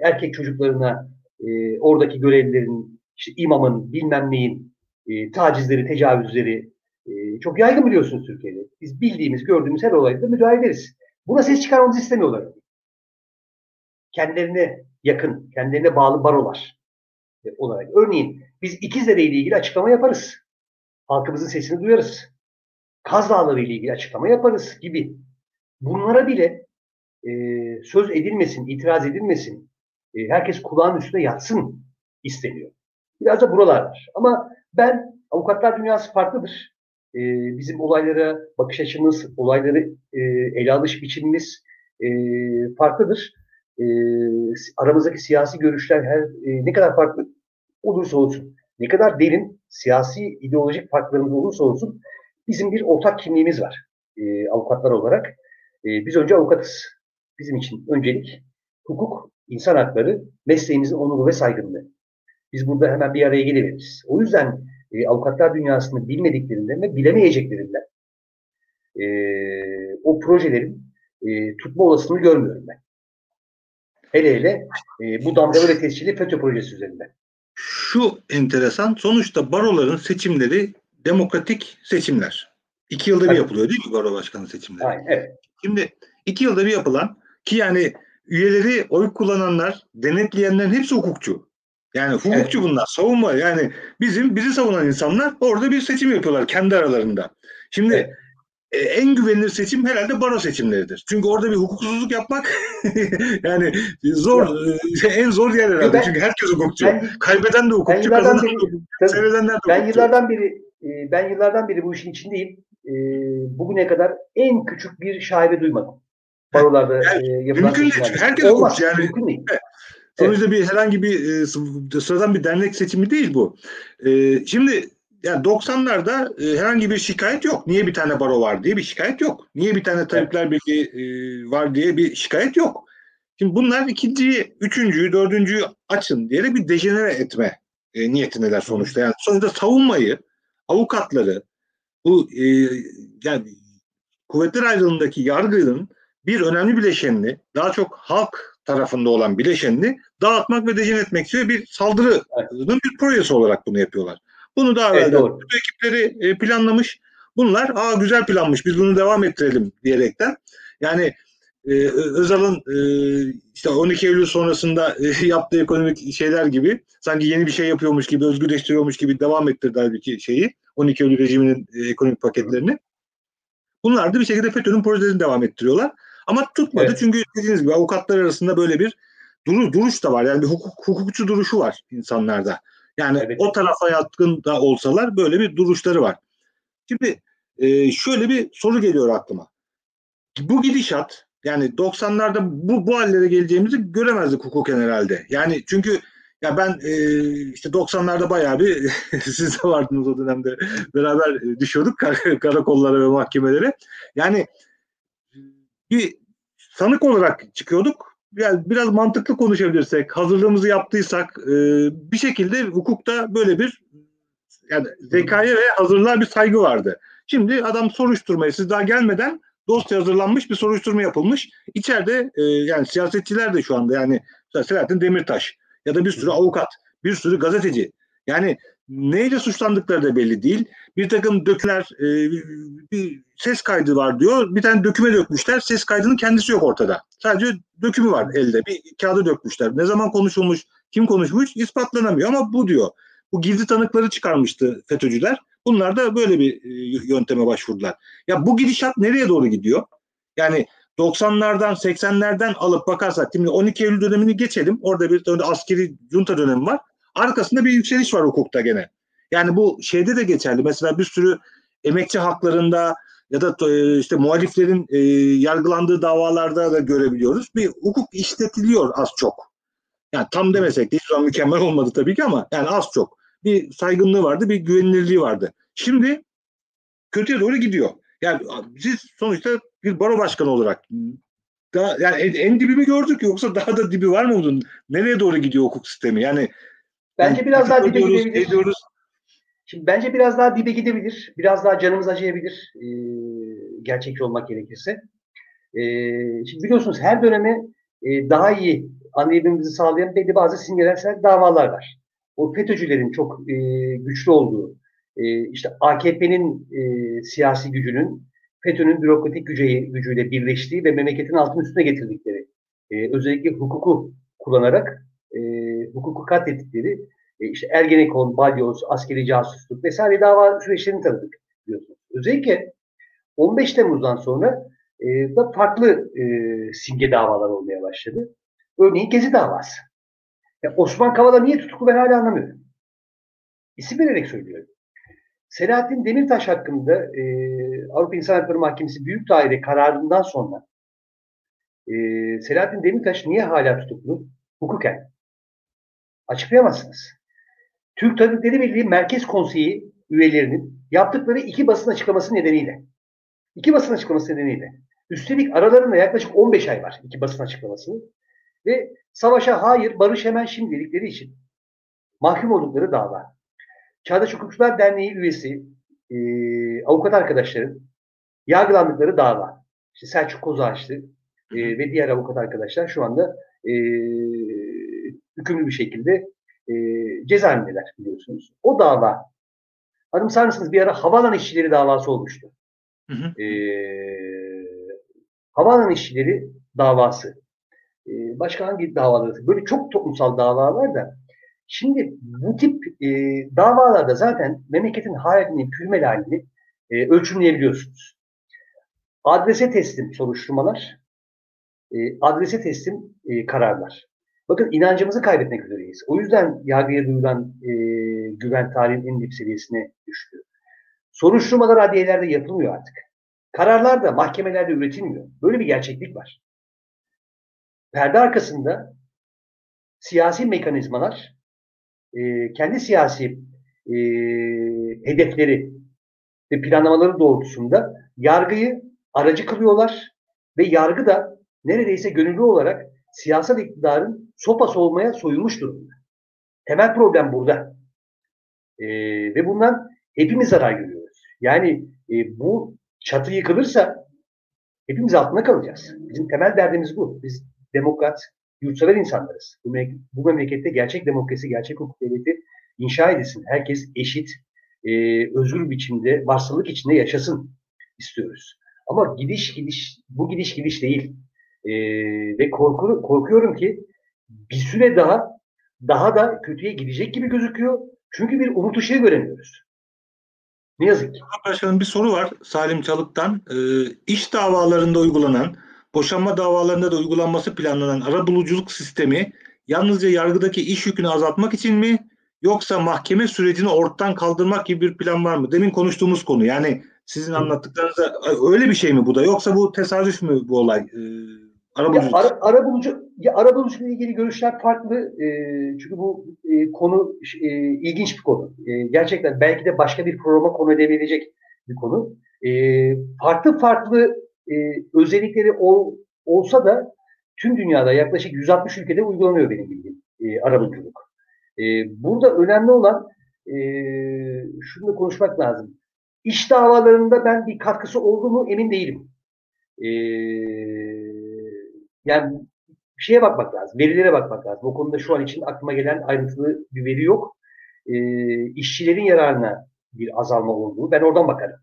erkek çocuklarına e, oradaki görevlilerin, işte imamın, bilmem neyin e, tacizleri, tecavüzleri e, çok yaygın biliyorsunuz Türkiye'de. Biz bildiğimiz, gördüğümüz her olayda müdahale ederiz. Buna ses çıkarmamızı istemiyorlar. Kendilerine yakın, kendilerine bağlı barolar e, olarak. Örneğin biz İkizlere ile ilgili açıklama yaparız. Halkımızın sesini duyarız. Kaz Dağları ile ilgili açıklama yaparız gibi. Bunlara bile e, söz edilmesin, itiraz edilmesin, e, herkes kulağın üstüne yatsın isteniyor. Biraz da buralar var. Ama ben avukatlar dünyası farklıdır. E, bizim olaylara bakış açımız, olayları e, ele alış biçimimiz e, farklıdır. Aramızdaki siyasi görüşler her ne kadar farklı olursa olsun, ne kadar derin siyasi ideolojik farklarımız olursa olsun bizim bir ortak kimliğimiz var avukatlar olarak. Biz önce avukatız. Bizim için öncelik hukuk, insan hakları, mesleğimizin onuru ve saygınlığı. Biz burada hemen bir araya gelebiliriz. O yüzden e, avukatlar dünyasını bilmediklerinden ve bilemeyeceklerinden e, o projelerin e, tutma olasılığını görmüyorum ben. Hele hele e, bu damgalı ve tescilli FETÖ projesi üzerinden. Şu enteresan, sonuçta baroların seçimleri demokratik seçimler. İki yılda bir yapılıyor değil mi baro başkanı seçimleri? Aynen, evet. Şimdi iki yılda bir yapılan ki yani üyeleri oy kullananlar, denetleyenlerin hepsi hukukçu. Yani hukukçu bunlar, savunma. Yani bizim bizi savunan insanlar orada bir seçim yapıyorlar kendi aralarında. Şimdi Evet. e, en güvenilir seçim herhalde baro seçimleridir. Çünkü orada bir hukuksuzluk yapmak yani zor, e, en zor yer herhalde. Ben- Çünkü herkes hukukçu. Ben, Kaybeden de hukukçu, kazanan da hukukçu, seyredenler de ben hukukçu. yıllardan beri e, ben yıllardan beri bu işin içindeyim. Bugüne kadar en küçük bir şaibe duymadım. Barolarda Yani e, yapılan mümkün değil çünkü herkes Olmaz, hukukçu yani. Mümkün değil. Sonuçta bir herhangi bir e, sı- sıradan bir dernek seçimi değil bu. E, şimdi yani 90'larda e, herhangi bir şikayet yok. Niye bir tane baro var diye bir şikayet yok. Niye bir tane tabipler birliği e, var diye bir şikayet yok. Şimdi bunlar ikinciyi, üçüncüyü, dördüncüyü açın diye bir dejenere etme e, niyetindeler sonuçta. Yani sonuçta savunmayı, avukatları, bu e, yani kuvvetler ayrılığındaki yargının bir önemli bileşenini, daha çok halk tarafında olan bileşenini dağıtmak ve dejen etmek istiyor. Bir saldırının bir projesi olarak bunu yapıyorlar. Bunu daha Evet, doğru. bütün ekipleri e, planlamış. Bunlar aa güzel planmış biz bunu devam ettirelim diyerekten. Yani e, Özal'ın e, işte 12 Eylül sonrasında e, yaptığı ekonomik şeyler gibi sanki yeni bir şey yapıyormuş gibi özgürleştiriyormuş gibi devam ettirdi halbuki şeyi 12 Eylül rejiminin e, ekonomik paketlerini. Bunlar da bir şekilde FETÖ'nün projelerini devam ettiriyorlar. Ama tutmadı Evet. çünkü dediğiniz gibi avukatlar arasında böyle bir duru, duruş da var. Yani bir hukuk, hukukçu duruşu var insanlarda. Yani Evet. o tarafa yatkın da olsalar böyle bir duruşları var. Şimdi e, şöyle bir soru geliyor aklıma. Bu gidişat yani 90'larda bu, bu hallere geleceğimizi göremezdik hukuken herhalde. Yani çünkü ya ben e, işte 90'larda bayağı bir siz de vardınız o dönemde beraber e, düşüyorduk kar- karakollara ve mahkemelere. Yani bir sanık olarak çıkıyorduk. Yani biraz mantıklı konuşabilirsek, hazırlığımızı yaptıysak e, bir şekilde hukukta böyle bir yani zekaya ve hazırlığa bir saygı vardı. Şimdi adam soruşturmayı siz daha gelmeden dosya hazırlanmış bir soruşturma yapılmış. İçeride e, yani siyasetçiler de şu anda yani Selahattin Demirtaş ya da bir sürü avukat, bir sürü gazeteci. Yani neyle suçlandıkları da belli değil. Bir takım döküler, e, bir ses kaydı var diyor. Bir tane döküme dökmüşler. Ses kaydının kendisi yok ortada. Sadece dökümü var elde. Bir kağıda dökmüşler. Ne zaman konuşulmuş, kim konuşmuş ispatlanamıyor ama bu diyor. Bu gizli tanıkları çıkarmıştı FETÖ'cüler. Bunlar da böyle bir e, yönteme başvurdular. Ya bu gidişat nereye doğru gidiyor? Yani 90'lardan 80'lerden alıp bakarsak şimdi 12 Eylül dönemini geçelim. Orada bir askeri junta dönemi var. Arkasında bir yükseliş var hukukta gene. Yani bu şeyde de geçerli. Mesela bir sürü emekçi haklarında ya da e, işte muhaliflerin e, yargılandığı davalarda da görebiliyoruz. Bir hukuk işletiliyor az çok. Yani tam demesek de hiç zaman mükemmel olmadı tabii ki ama yani az çok. Bir saygınlığı vardı, bir güvenilirliği vardı. Şimdi kötüye doğru gidiyor. Yani siz sonuçta bir baro başkanı olarak daha yani en, en dibi mi gördük yoksa daha da dibi var mı bunun? Nereye doğru gidiyor hukuk sistemi? Yani bence biraz daha dibe gidebilir. Ediyoruz. Şimdi bence biraz daha dibe gidebilir. Biraz daha canımız acıyabilir. E, gerçekçi olmak gerekirse. E, şimdi biliyorsunuz her dönemi e, daha iyi anlayabilmemizi sağlayan belli bazı simgesel davalar var. O FETÖ'cülerin çok e, güçlü olduğu, e, işte AKP'nin e, siyasi gücünün FETÖ'nün bürokratik gücü, gücüyle birleştiği ve memleketin altın üstüne getirdikleri, e, özellikle hukuku kullanarak hukuku katlettikleri, e, işte Ergenekon, Balyoz, askeri casusluk vesaire dava süreçlerini tanıdık biliyorsunuz. Özellikle 15 Temmuz'dan sonra e, da farklı e, simge davalar olmaya başladı. Örneğin Gezi davası. Ya Osman Kavala niye tutuklu ben hala anlamıyorum. İsim vererek söylüyorum. Selahattin Demirtaş hakkında e, Avrupa İnsan Hakları Mahkemesi Büyük Daire kararından sonra e, Selahattin Demirtaş niye hala tutuklu? Hukuken. Açıklayamazsınız. Türk Tabipleri Birliği Merkez Konseyi üyelerinin yaptıkları iki basın açıklaması nedeniyle iki basın açıklaması nedeniyle üstelik aralarında yaklaşık 15 ay var iki basın açıklamasının ve savaşa hayır barış hemen şimdi dedikleri için mahkum oldukları dava Çağdaş Hukukçular Derneği üyesi e, avukat arkadaşların yargılandıkları dava. İşte Selçuk Kozağaçlı e, ve diğer avukat arkadaşlar şu anda e, hükümlü bir şekilde e, cezaevindeler biliyorsunuz. O dava anımsar mısınız bir ara havaalanı işçileri davası olmuştu. Hı hı. E, havaalanı işçileri davası. E, başka hangi davaları? Böyle çok toplumsal davalar da Şimdi bu tip e, davalarda zaten memleketin halini, pürmel halini e, ölçümleyebiliyorsunuz. Adrese teslim soruşturmalar, e, adrese teslim e, kararlar. Bakın inancımızı kaybetmek üzereyiz. O yüzden yargıya duyulan e, güven tarihin en dip seviyesine düştü. Soruşturmalar adliyelerde yapılmıyor artık. Kararlar da mahkemelerde üretilmiyor. Böyle bir gerçeklik var. Perde arkasında siyasi mekanizmalar e, kendi siyasi e, hedefleri ve planlamaları doğrultusunda yargıyı aracı kılıyorlar ve yargı da neredeyse gönüllü olarak siyasal iktidarın sopası olmaya soyulmuş durumda. Temel problem burada. E, ve bundan hepimiz zarar görüyoruz. Yani e, bu çatı yıkılırsa hepimiz altında kalacağız. Bizim temel derdimiz bu. Biz demokrat, yurtsever insanlarız. Bu, bu memlekette gerçek demokrasi, gerçek hukuk devleti inşa edilsin. Herkes eşit, e, özgür biçimde, varsılık içinde yaşasın istiyoruz. Ama gidiş gidiş, bu gidiş gidiş değil. E, ve korku, korkuyorum ki bir süre daha daha da kötüye gidecek gibi gözüküyor. Çünkü bir umut ışığı göremiyoruz. Ne yazık ki. Başkanım bir soru var Salim Çalık'tan. E, iş davalarında uygulanan boşanma davalarında da uygulanması planlanan arabuluculuk sistemi yalnızca yargıdaki iş yükünü azaltmak için mi yoksa mahkeme sürecini ortadan kaldırmak gibi bir plan var mı? Demin konuştuğumuz konu yani sizin anlattıklarınızda öyle bir şey mi bu da yoksa bu tesadüf mü bu olay? Ee, arabuluculuk. Ya, ara, arabulucu, ya arabuluculukla ilgili görüşler farklı. E, çünkü bu e, konu e, ilginç bir konu. E, gerçekten belki de başka bir programa konu edebilecek bir konu. E, farklı farklı e, özellikleri ol, olsa da tüm dünyada yaklaşık 160 ülkede uygulanıyor benim bildiğim e, arabuluculuk. E, burada önemli olan e, şunu da konuşmak lazım. İş davalarında ben bir katkısı oldu mu emin değilim. E, yani bir şeye bakmak lazım, verilere bakmak lazım. O konuda şu an için aklıma gelen ayrıntılı bir veri yok. E, işçilerin yararına bir azalma olduğu, ben oradan bakarım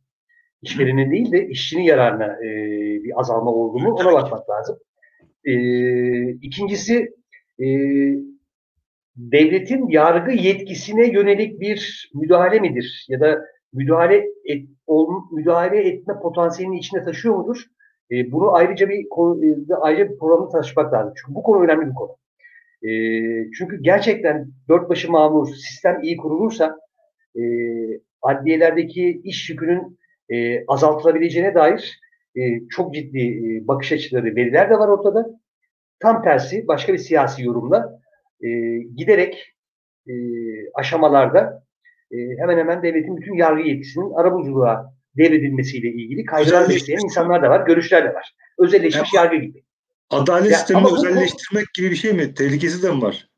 işverenin değil de işçinin yararına e, bir azalma oldu mu ona bakmak lazım. E, ikincisi e, devletin yargı yetkisine yönelik bir müdahale midir ya da müdahale et, ol, müdahale etme potansiyelini içine taşıyor mudur? E, bunu ayrıca bir konu, e, ayrıca bir programı taşımak lazım. Çünkü bu konu önemli bir konu. E, çünkü gerçekten dört başı mamur, sistem iyi kurulursa e, adliyelerdeki iş yükünün e, azaltılabileceğine dair e, çok ciddi e, bakış açıları, veriler de var ortada. Tam tersi başka bir siyasi yorumla e, giderek e, aşamalarda e, hemen hemen devletin bütün yargı yetkisinin arabuluculuğa devredilmesiyle ilgili kaygılar besleyen insanlar da var, görüşler de var. Özelleşmiş ya, yargı gibi. Adalet ya, sistemini özelleştirmek bu, gibi bir şey mi? Tehlikesi de mi var?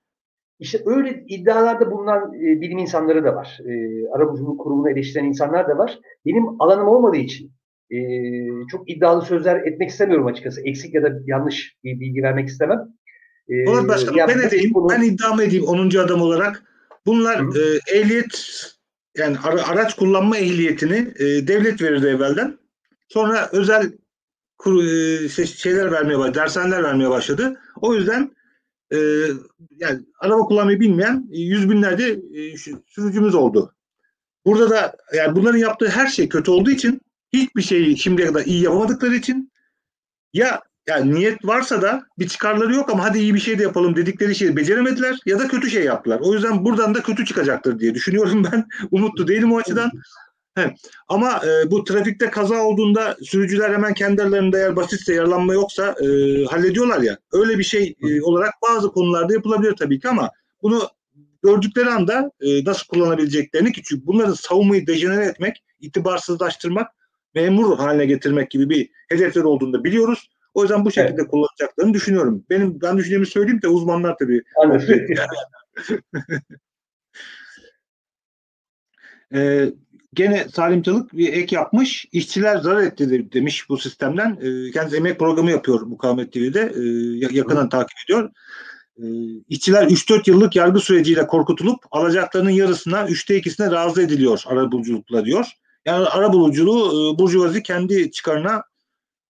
İşte öyle iddialarda bulunan e, bilim insanları da var. E, arabuluculuk kurumunu eleştiren insanlar da var. Benim alanım olmadığı için e, çok iddialı sözler etmek istemiyorum açıkçası. Eksik ya da yanlış bir bilgi vermek istemem. E, Polat Başkanım ben edeyim, bunu... ben iddiamı edeyim 10. adam olarak. Bunlar e, ehliyet yani ara, araç kullanma ehliyetini e, devlet verirdi evvelden. Sonra özel kur, e, şey, şeyler vermeye başladı, dershaneler vermeye başladı. O yüzden e, yani araba kullanmayı bilmeyen e, yüz binlerce e, sürücümüz oldu. Burada da yani bunların yaptığı her şey kötü olduğu için hiçbir şeyi şimdiye kadar iyi yapamadıkları için ya yani niyet varsa da bir çıkarları yok ama hadi iyi bir şey de yapalım dedikleri şeyi beceremediler ya da kötü şey yaptılar. O yüzden buradan da kötü çıkacaktır diye düşünüyorum ben. Umutlu değilim o açıdan. He. Ama e, bu trafikte kaza olduğunda sürücüler hemen kendi aralarında eğer basitse yaralanma yoksa e, hallediyorlar ya. Öyle bir şey e, olarak bazı konularda yapılabilir tabii ki ama bunu gördükleri anda e, nasıl kullanabileceklerini ki çünkü bunların savunmayı dejenere etmek, itibarsızlaştırmak, memur haline getirmek gibi bir hedefleri olduğunu da biliyoruz. O yüzden bu şekilde evet. kullanacaklarını düşünüyorum. Benim ben düşündüğümü söyleyeyim de uzmanlar tabii. Ee, gene Salim Çalık bir ek yapmış. İşçiler zarar etti demiş bu sistemden. Ee, kendisi emek programı yapıyor Mukavemet TV'de. Ee, yakından Hı. takip ediyor. Ee, işçiler 3-4 yıllık yargı süreciyle korkutulup alacaklarının yarısına, üçte ikisine razı ediliyor arabuluculukla diyor. Yani arabuluculuğu e, Burjuvazi kendi çıkarına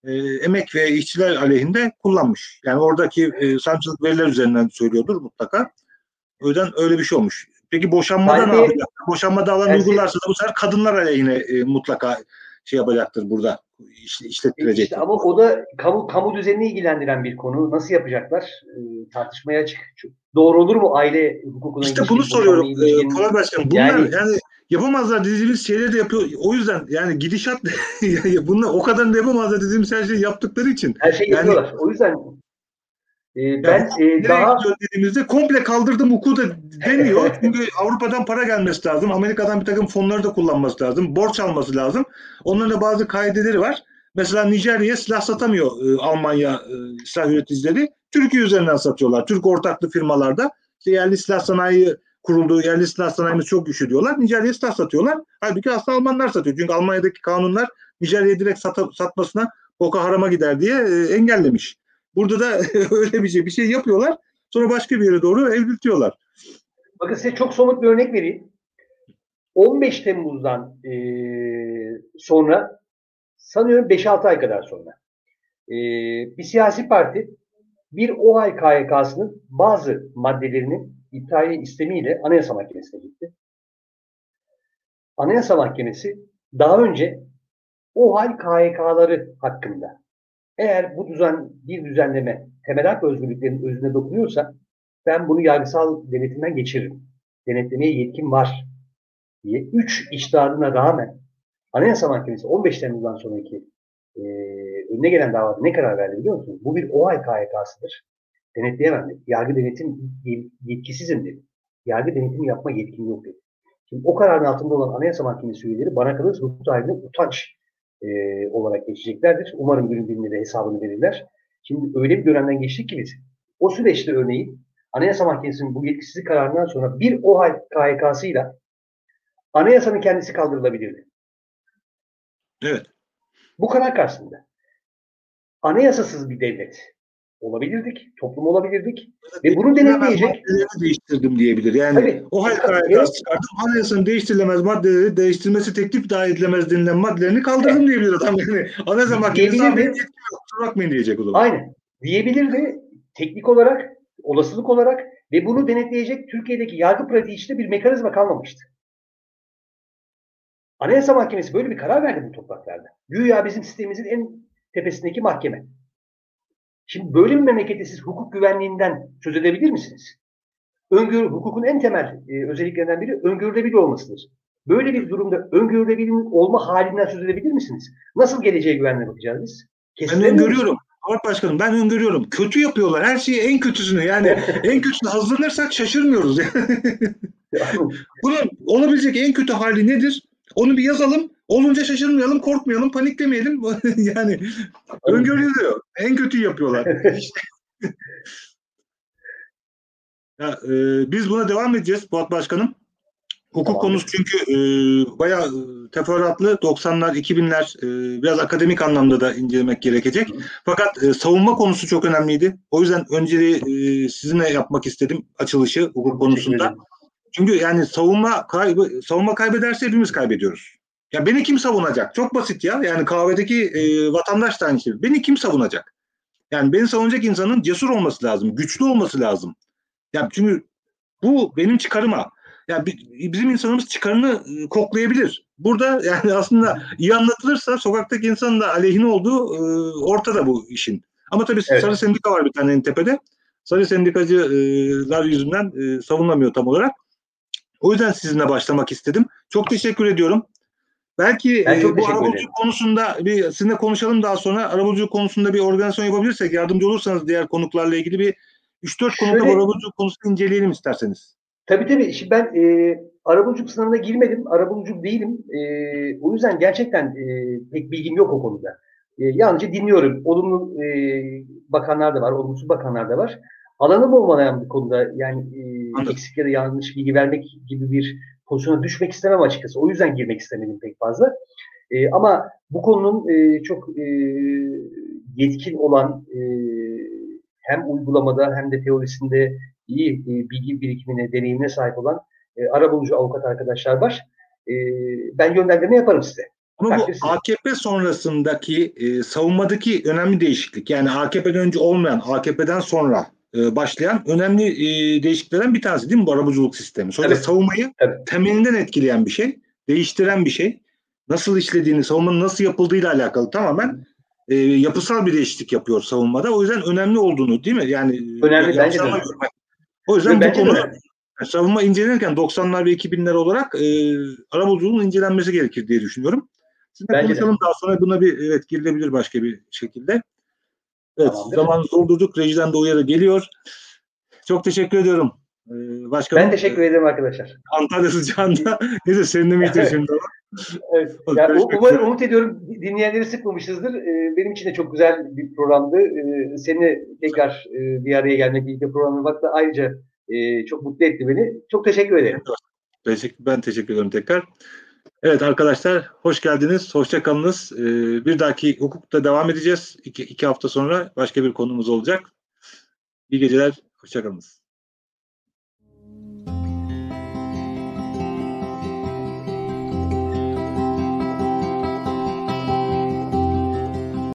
e, emek ve işçiler aleyhinde kullanmış. Yani oradaki e, sancılık veriler üzerinden söylüyordur mutlaka. O yüzden öyle bir şey olmuş. Peki boşanmada Sanki, ne yapacak? Boşanma davranı yani uygularsa da bu sefer kadınlar aleyhine e, mutlaka şey yapacaktır burada iş, işlettirecek. İşte ama o da kamu kamu düzenini ilgilendiren bir konu. Nasıl yapacaklar? E, tartışmaya açık. Doğru olur mu aile hukukuna İşte bunu soruyorum. E, Kolay Başkanım. Bunlar yani, yani yapamazlar dediğimiz şeyleri de yapıyor. O yüzden yani gidişat bunlar o kadar da yapamazlar dediğimiz her şeyi yaptıkları için. Her şeyi yani, yapıyorlar. O yüzden e, ben yani, e, daha dediğimizde komple kaldırdım hukuku da demiyor. Çünkü Avrupa'dan para gelmesi lazım. Amerika'dan bir takım fonları da kullanması lazım. Borç alması lazım. Onların da bazı kaideleri var. Mesela Nijerya'ya silah satamıyor e, Almanya e, silah üreticileri. Türkiye üzerinden satıyorlar. Türk ortaklı firmalarda. İşte yerli silah sanayi kurulduğu yerli silah sanayimiz çok güçlü diyorlar. Nijerya'ya silah satıyorlar. Halbuki aslında Almanlar satıyor. Çünkü Almanya'daki kanunlar Nijerya'ya direkt sat satmasına Boko Haram'a gider diye e, engellemiş. Burada da öyle bir şey bir şey yapıyorlar. Sonra başka bir yere doğru evriltiyorlar. Bakın size çok somut bir örnek vereyim. 15 Temmuz'dan e, sonra sanıyorum 5-6 ay kadar sonra e, bir siyasi parti bir OHAL KYK'sının bazı maddelerinin iptali istemiyle Anayasa Mahkemesi'ne gitti. Anayasa Mahkemesi daha önce OHAL KYK'ları hakkında eğer bu düzen bir düzenleme temel hak özgürlüklerinin özüne dokunuyorsa ben bunu yargısal denetimden geçiririm. Denetlemeye yetkim var diye 3 iştahına rağmen Anayasa Mahkemesi 15 Temmuz'dan sonraki e, önüne gelen davada ne karar verdi biliyor musunuz? Bu bir OHAL KYK'sıdır denetleyemem dedi. Yargı denetim yetkisizim dedi. Yargı denetimi yapma yetkim yok dedi. Şimdi o kararın altında olan Anayasa Mahkemesi üyeleri bana kalırsa hukuk sahibine utanç e, olarak geçeceklerdir. Umarım günün birinde de hesabını verirler. Şimdi öyle bir dönemden geçtik ki biz. O süreçte örneğin Anayasa Mahkemesi'nin bu yetkisizlik kararından sonra bir OHAL KHK'sıyla anayasanın kendisi kaldırılabilirdi. Evet. Bu karar karşısında. Anayasasız bir devlet olabilirdik, toplum olabilirdik ve bunu denetleyecek. değiştirdim diyebilir. Yani Tabii, o hal kararı çıkardım. Anayasanın değiştirilemez maddeleri değiştirmesi teklif dahi edilemez denilen maddelerini kaldırdım evet. diyebilir adam. Yani anayasa mahkemesi benim yok. Bakmayın diyecek o zaman. Aynen. Diyebilirdi teknik olarak, olasılık olarak ve bunu denetleyecek Türkiye'deki yargı pratiği içinde bir mekanizma kalmamıştı. Anayasa Mahkemesi böyle bir karar verdi bu topraklarda. Güya bizim sistemimizin en tepesindeki mahkeme. Şimdi böyle bir memlekette siz hukuk güvenliğinden söz edebilir misiniz? Öngörü, hukukun en temel e, özelliklerinden biri öngörülebilir olmasıdır. Böyle bir durumda öngörülebilir olma halinden söz edebilir misiniz? Nasıl geleceğe güvenle bakacağız biz? Ben Kestiremiyoruz. öngörüyorum. Ahmet Başkanım ben öngörüyorum. Kötü yapıyorlar. Her şeyi en kötüsünü yani en kötüsünü hazırlanırsak şaşırmıyoruz. Bunun olabilecek en kötü hali nedir? Onu bir yazalım. Olunca şaşırmayalım, korkmayalım, paniklemeyelim. yani öngörülüyor. En kötüyü yapıyorlar. ya, e, biz buna devam edeceğiz Fuat Başkanım. Hukuk Tamam. konusu çünkü e, bayağı e, teferruatlı. 90'lar, 2000'ler e, biraz akademik anlamda da incelemek gerekecek. Fakat e, savunma konusu çok önemliydi. O yüzden önceliği e, sizinle yapmak istedim açılışı hukuk konusunda. Çünkü yani savunma kaybı, savunma kaybederse hepimiz kaybediyoruz. Ya beni kim savunacak? Çok basit ya. Yani kahvedeki e, vatandaş da aynı şey. Beni kim savunacak? Yani beni savunacak insanın cesur olması lazım, güçlü olması lazım. Ya çünkü bu benim çıkarıma. Ya bi- bizim insanımız çıkarını e, koklayabilir. Burada yani aslında iyi anlatılırsa sokaktaki insanın da aleyhine olduğu e, ortada bu işin. Ama tabii Evet. sarı sendika var bir tane en tepede. Sarı sendikacılar yüzünden e, savunamıyor tam olarak. O yüzden sizinle başlamak istedim. Çok teşekkür ediyorum. Belki Ben e, bu arabuluculuk konusunda bir sizinle konuşalım daha sonra. Arabuluculuk konusunda bir organizasyon yapabilirsek yardımcı olursanız diğer konuklarla ilgili bir 3-4 konukla arabuluculuk konusunu inceleyelim isterseniz. Tabii tabii. Şimdi ben e, arabuluculuk sınavına girmedim. Arabuluculuk değilim. E, o yüzden gerçekten e, pek bilgim yok o konuda. E, yalnızca dinliyorum. Olumlu e, bakanlar da var, olumsuz bakanlar da var. Alanım olmayan bir konuda yani e, Anladım. eksik ya da yanlış bilgi vermek gibi bir pozisyona düşmek istemem açıkçası. O yüzden girmek istemedim pek fazla. E, ama bu konunun e, çok e, yetkin olan e, hem uygulamada hem de teorisinde iyi e, bilgi birikimine, deneyimine sahip olan e, arabulucu avukat arkadaşlar var. E, ben yönlendirme yaparım size. Ama bu. AKP sonrasındaki e, savunmadaki önemli değişiklik yani AKP'den önce olmayan AKP'den sonra e, başlayan önemli e, değişikliklerden bir tanesi değil mi bu arabuluculuk sistemi? Sonra Evet. savunmayı Evet. temelinden etkileyen bir şey, değiştiren bir şey. Nasıl işlediğini, savunmanın nasıl yapıldığıyla alakalı tamamen e, yapısal bir değişiklik yapıyor savunmada. O yüzden önemli olduğunu değil mi? Yani Önemli, bence de. O yüzden bu Bence de konu önemli. savunma incelenirken 90'lar ve 2000'ler olarak e, arabuluculuğun incelenmesi gerekir diye düşünüyorum. Sizinle Bence de. konuşalım daha sonra buna bir evet girilebilir başka bir şekilde. Evet Tamamdır. zamanı doldurduk. Rejiden de uyarı geliyor. Çok teşekkür ediyorum. Ee, başkanım. Ben teşekkür ederim arkadaşlar. Antalya sıcağında neyse serinlemiştir şimdi. o. Evet. Hadi Ya, görüşmek umarım üzere. umut ediyorum dinleyenleri sıkmamışızdır. Ee, benim için de çok güzel bir programdı. Ee, seni tekrar e, bir araya gelmek, birlikte programı da ayrıca e, çok mutlu etti beni. Çok teşekkür ederim. Ben teşekkür ederim tekrar. Evet arkadaşlar hoş geldiniz. Hoşça kalınız. Ee, bir dahaki hukukta devam edeceğiz. İki, iki hafta sonra başka bir konumuz olacak. İyi geceler. Hoşça kalınız.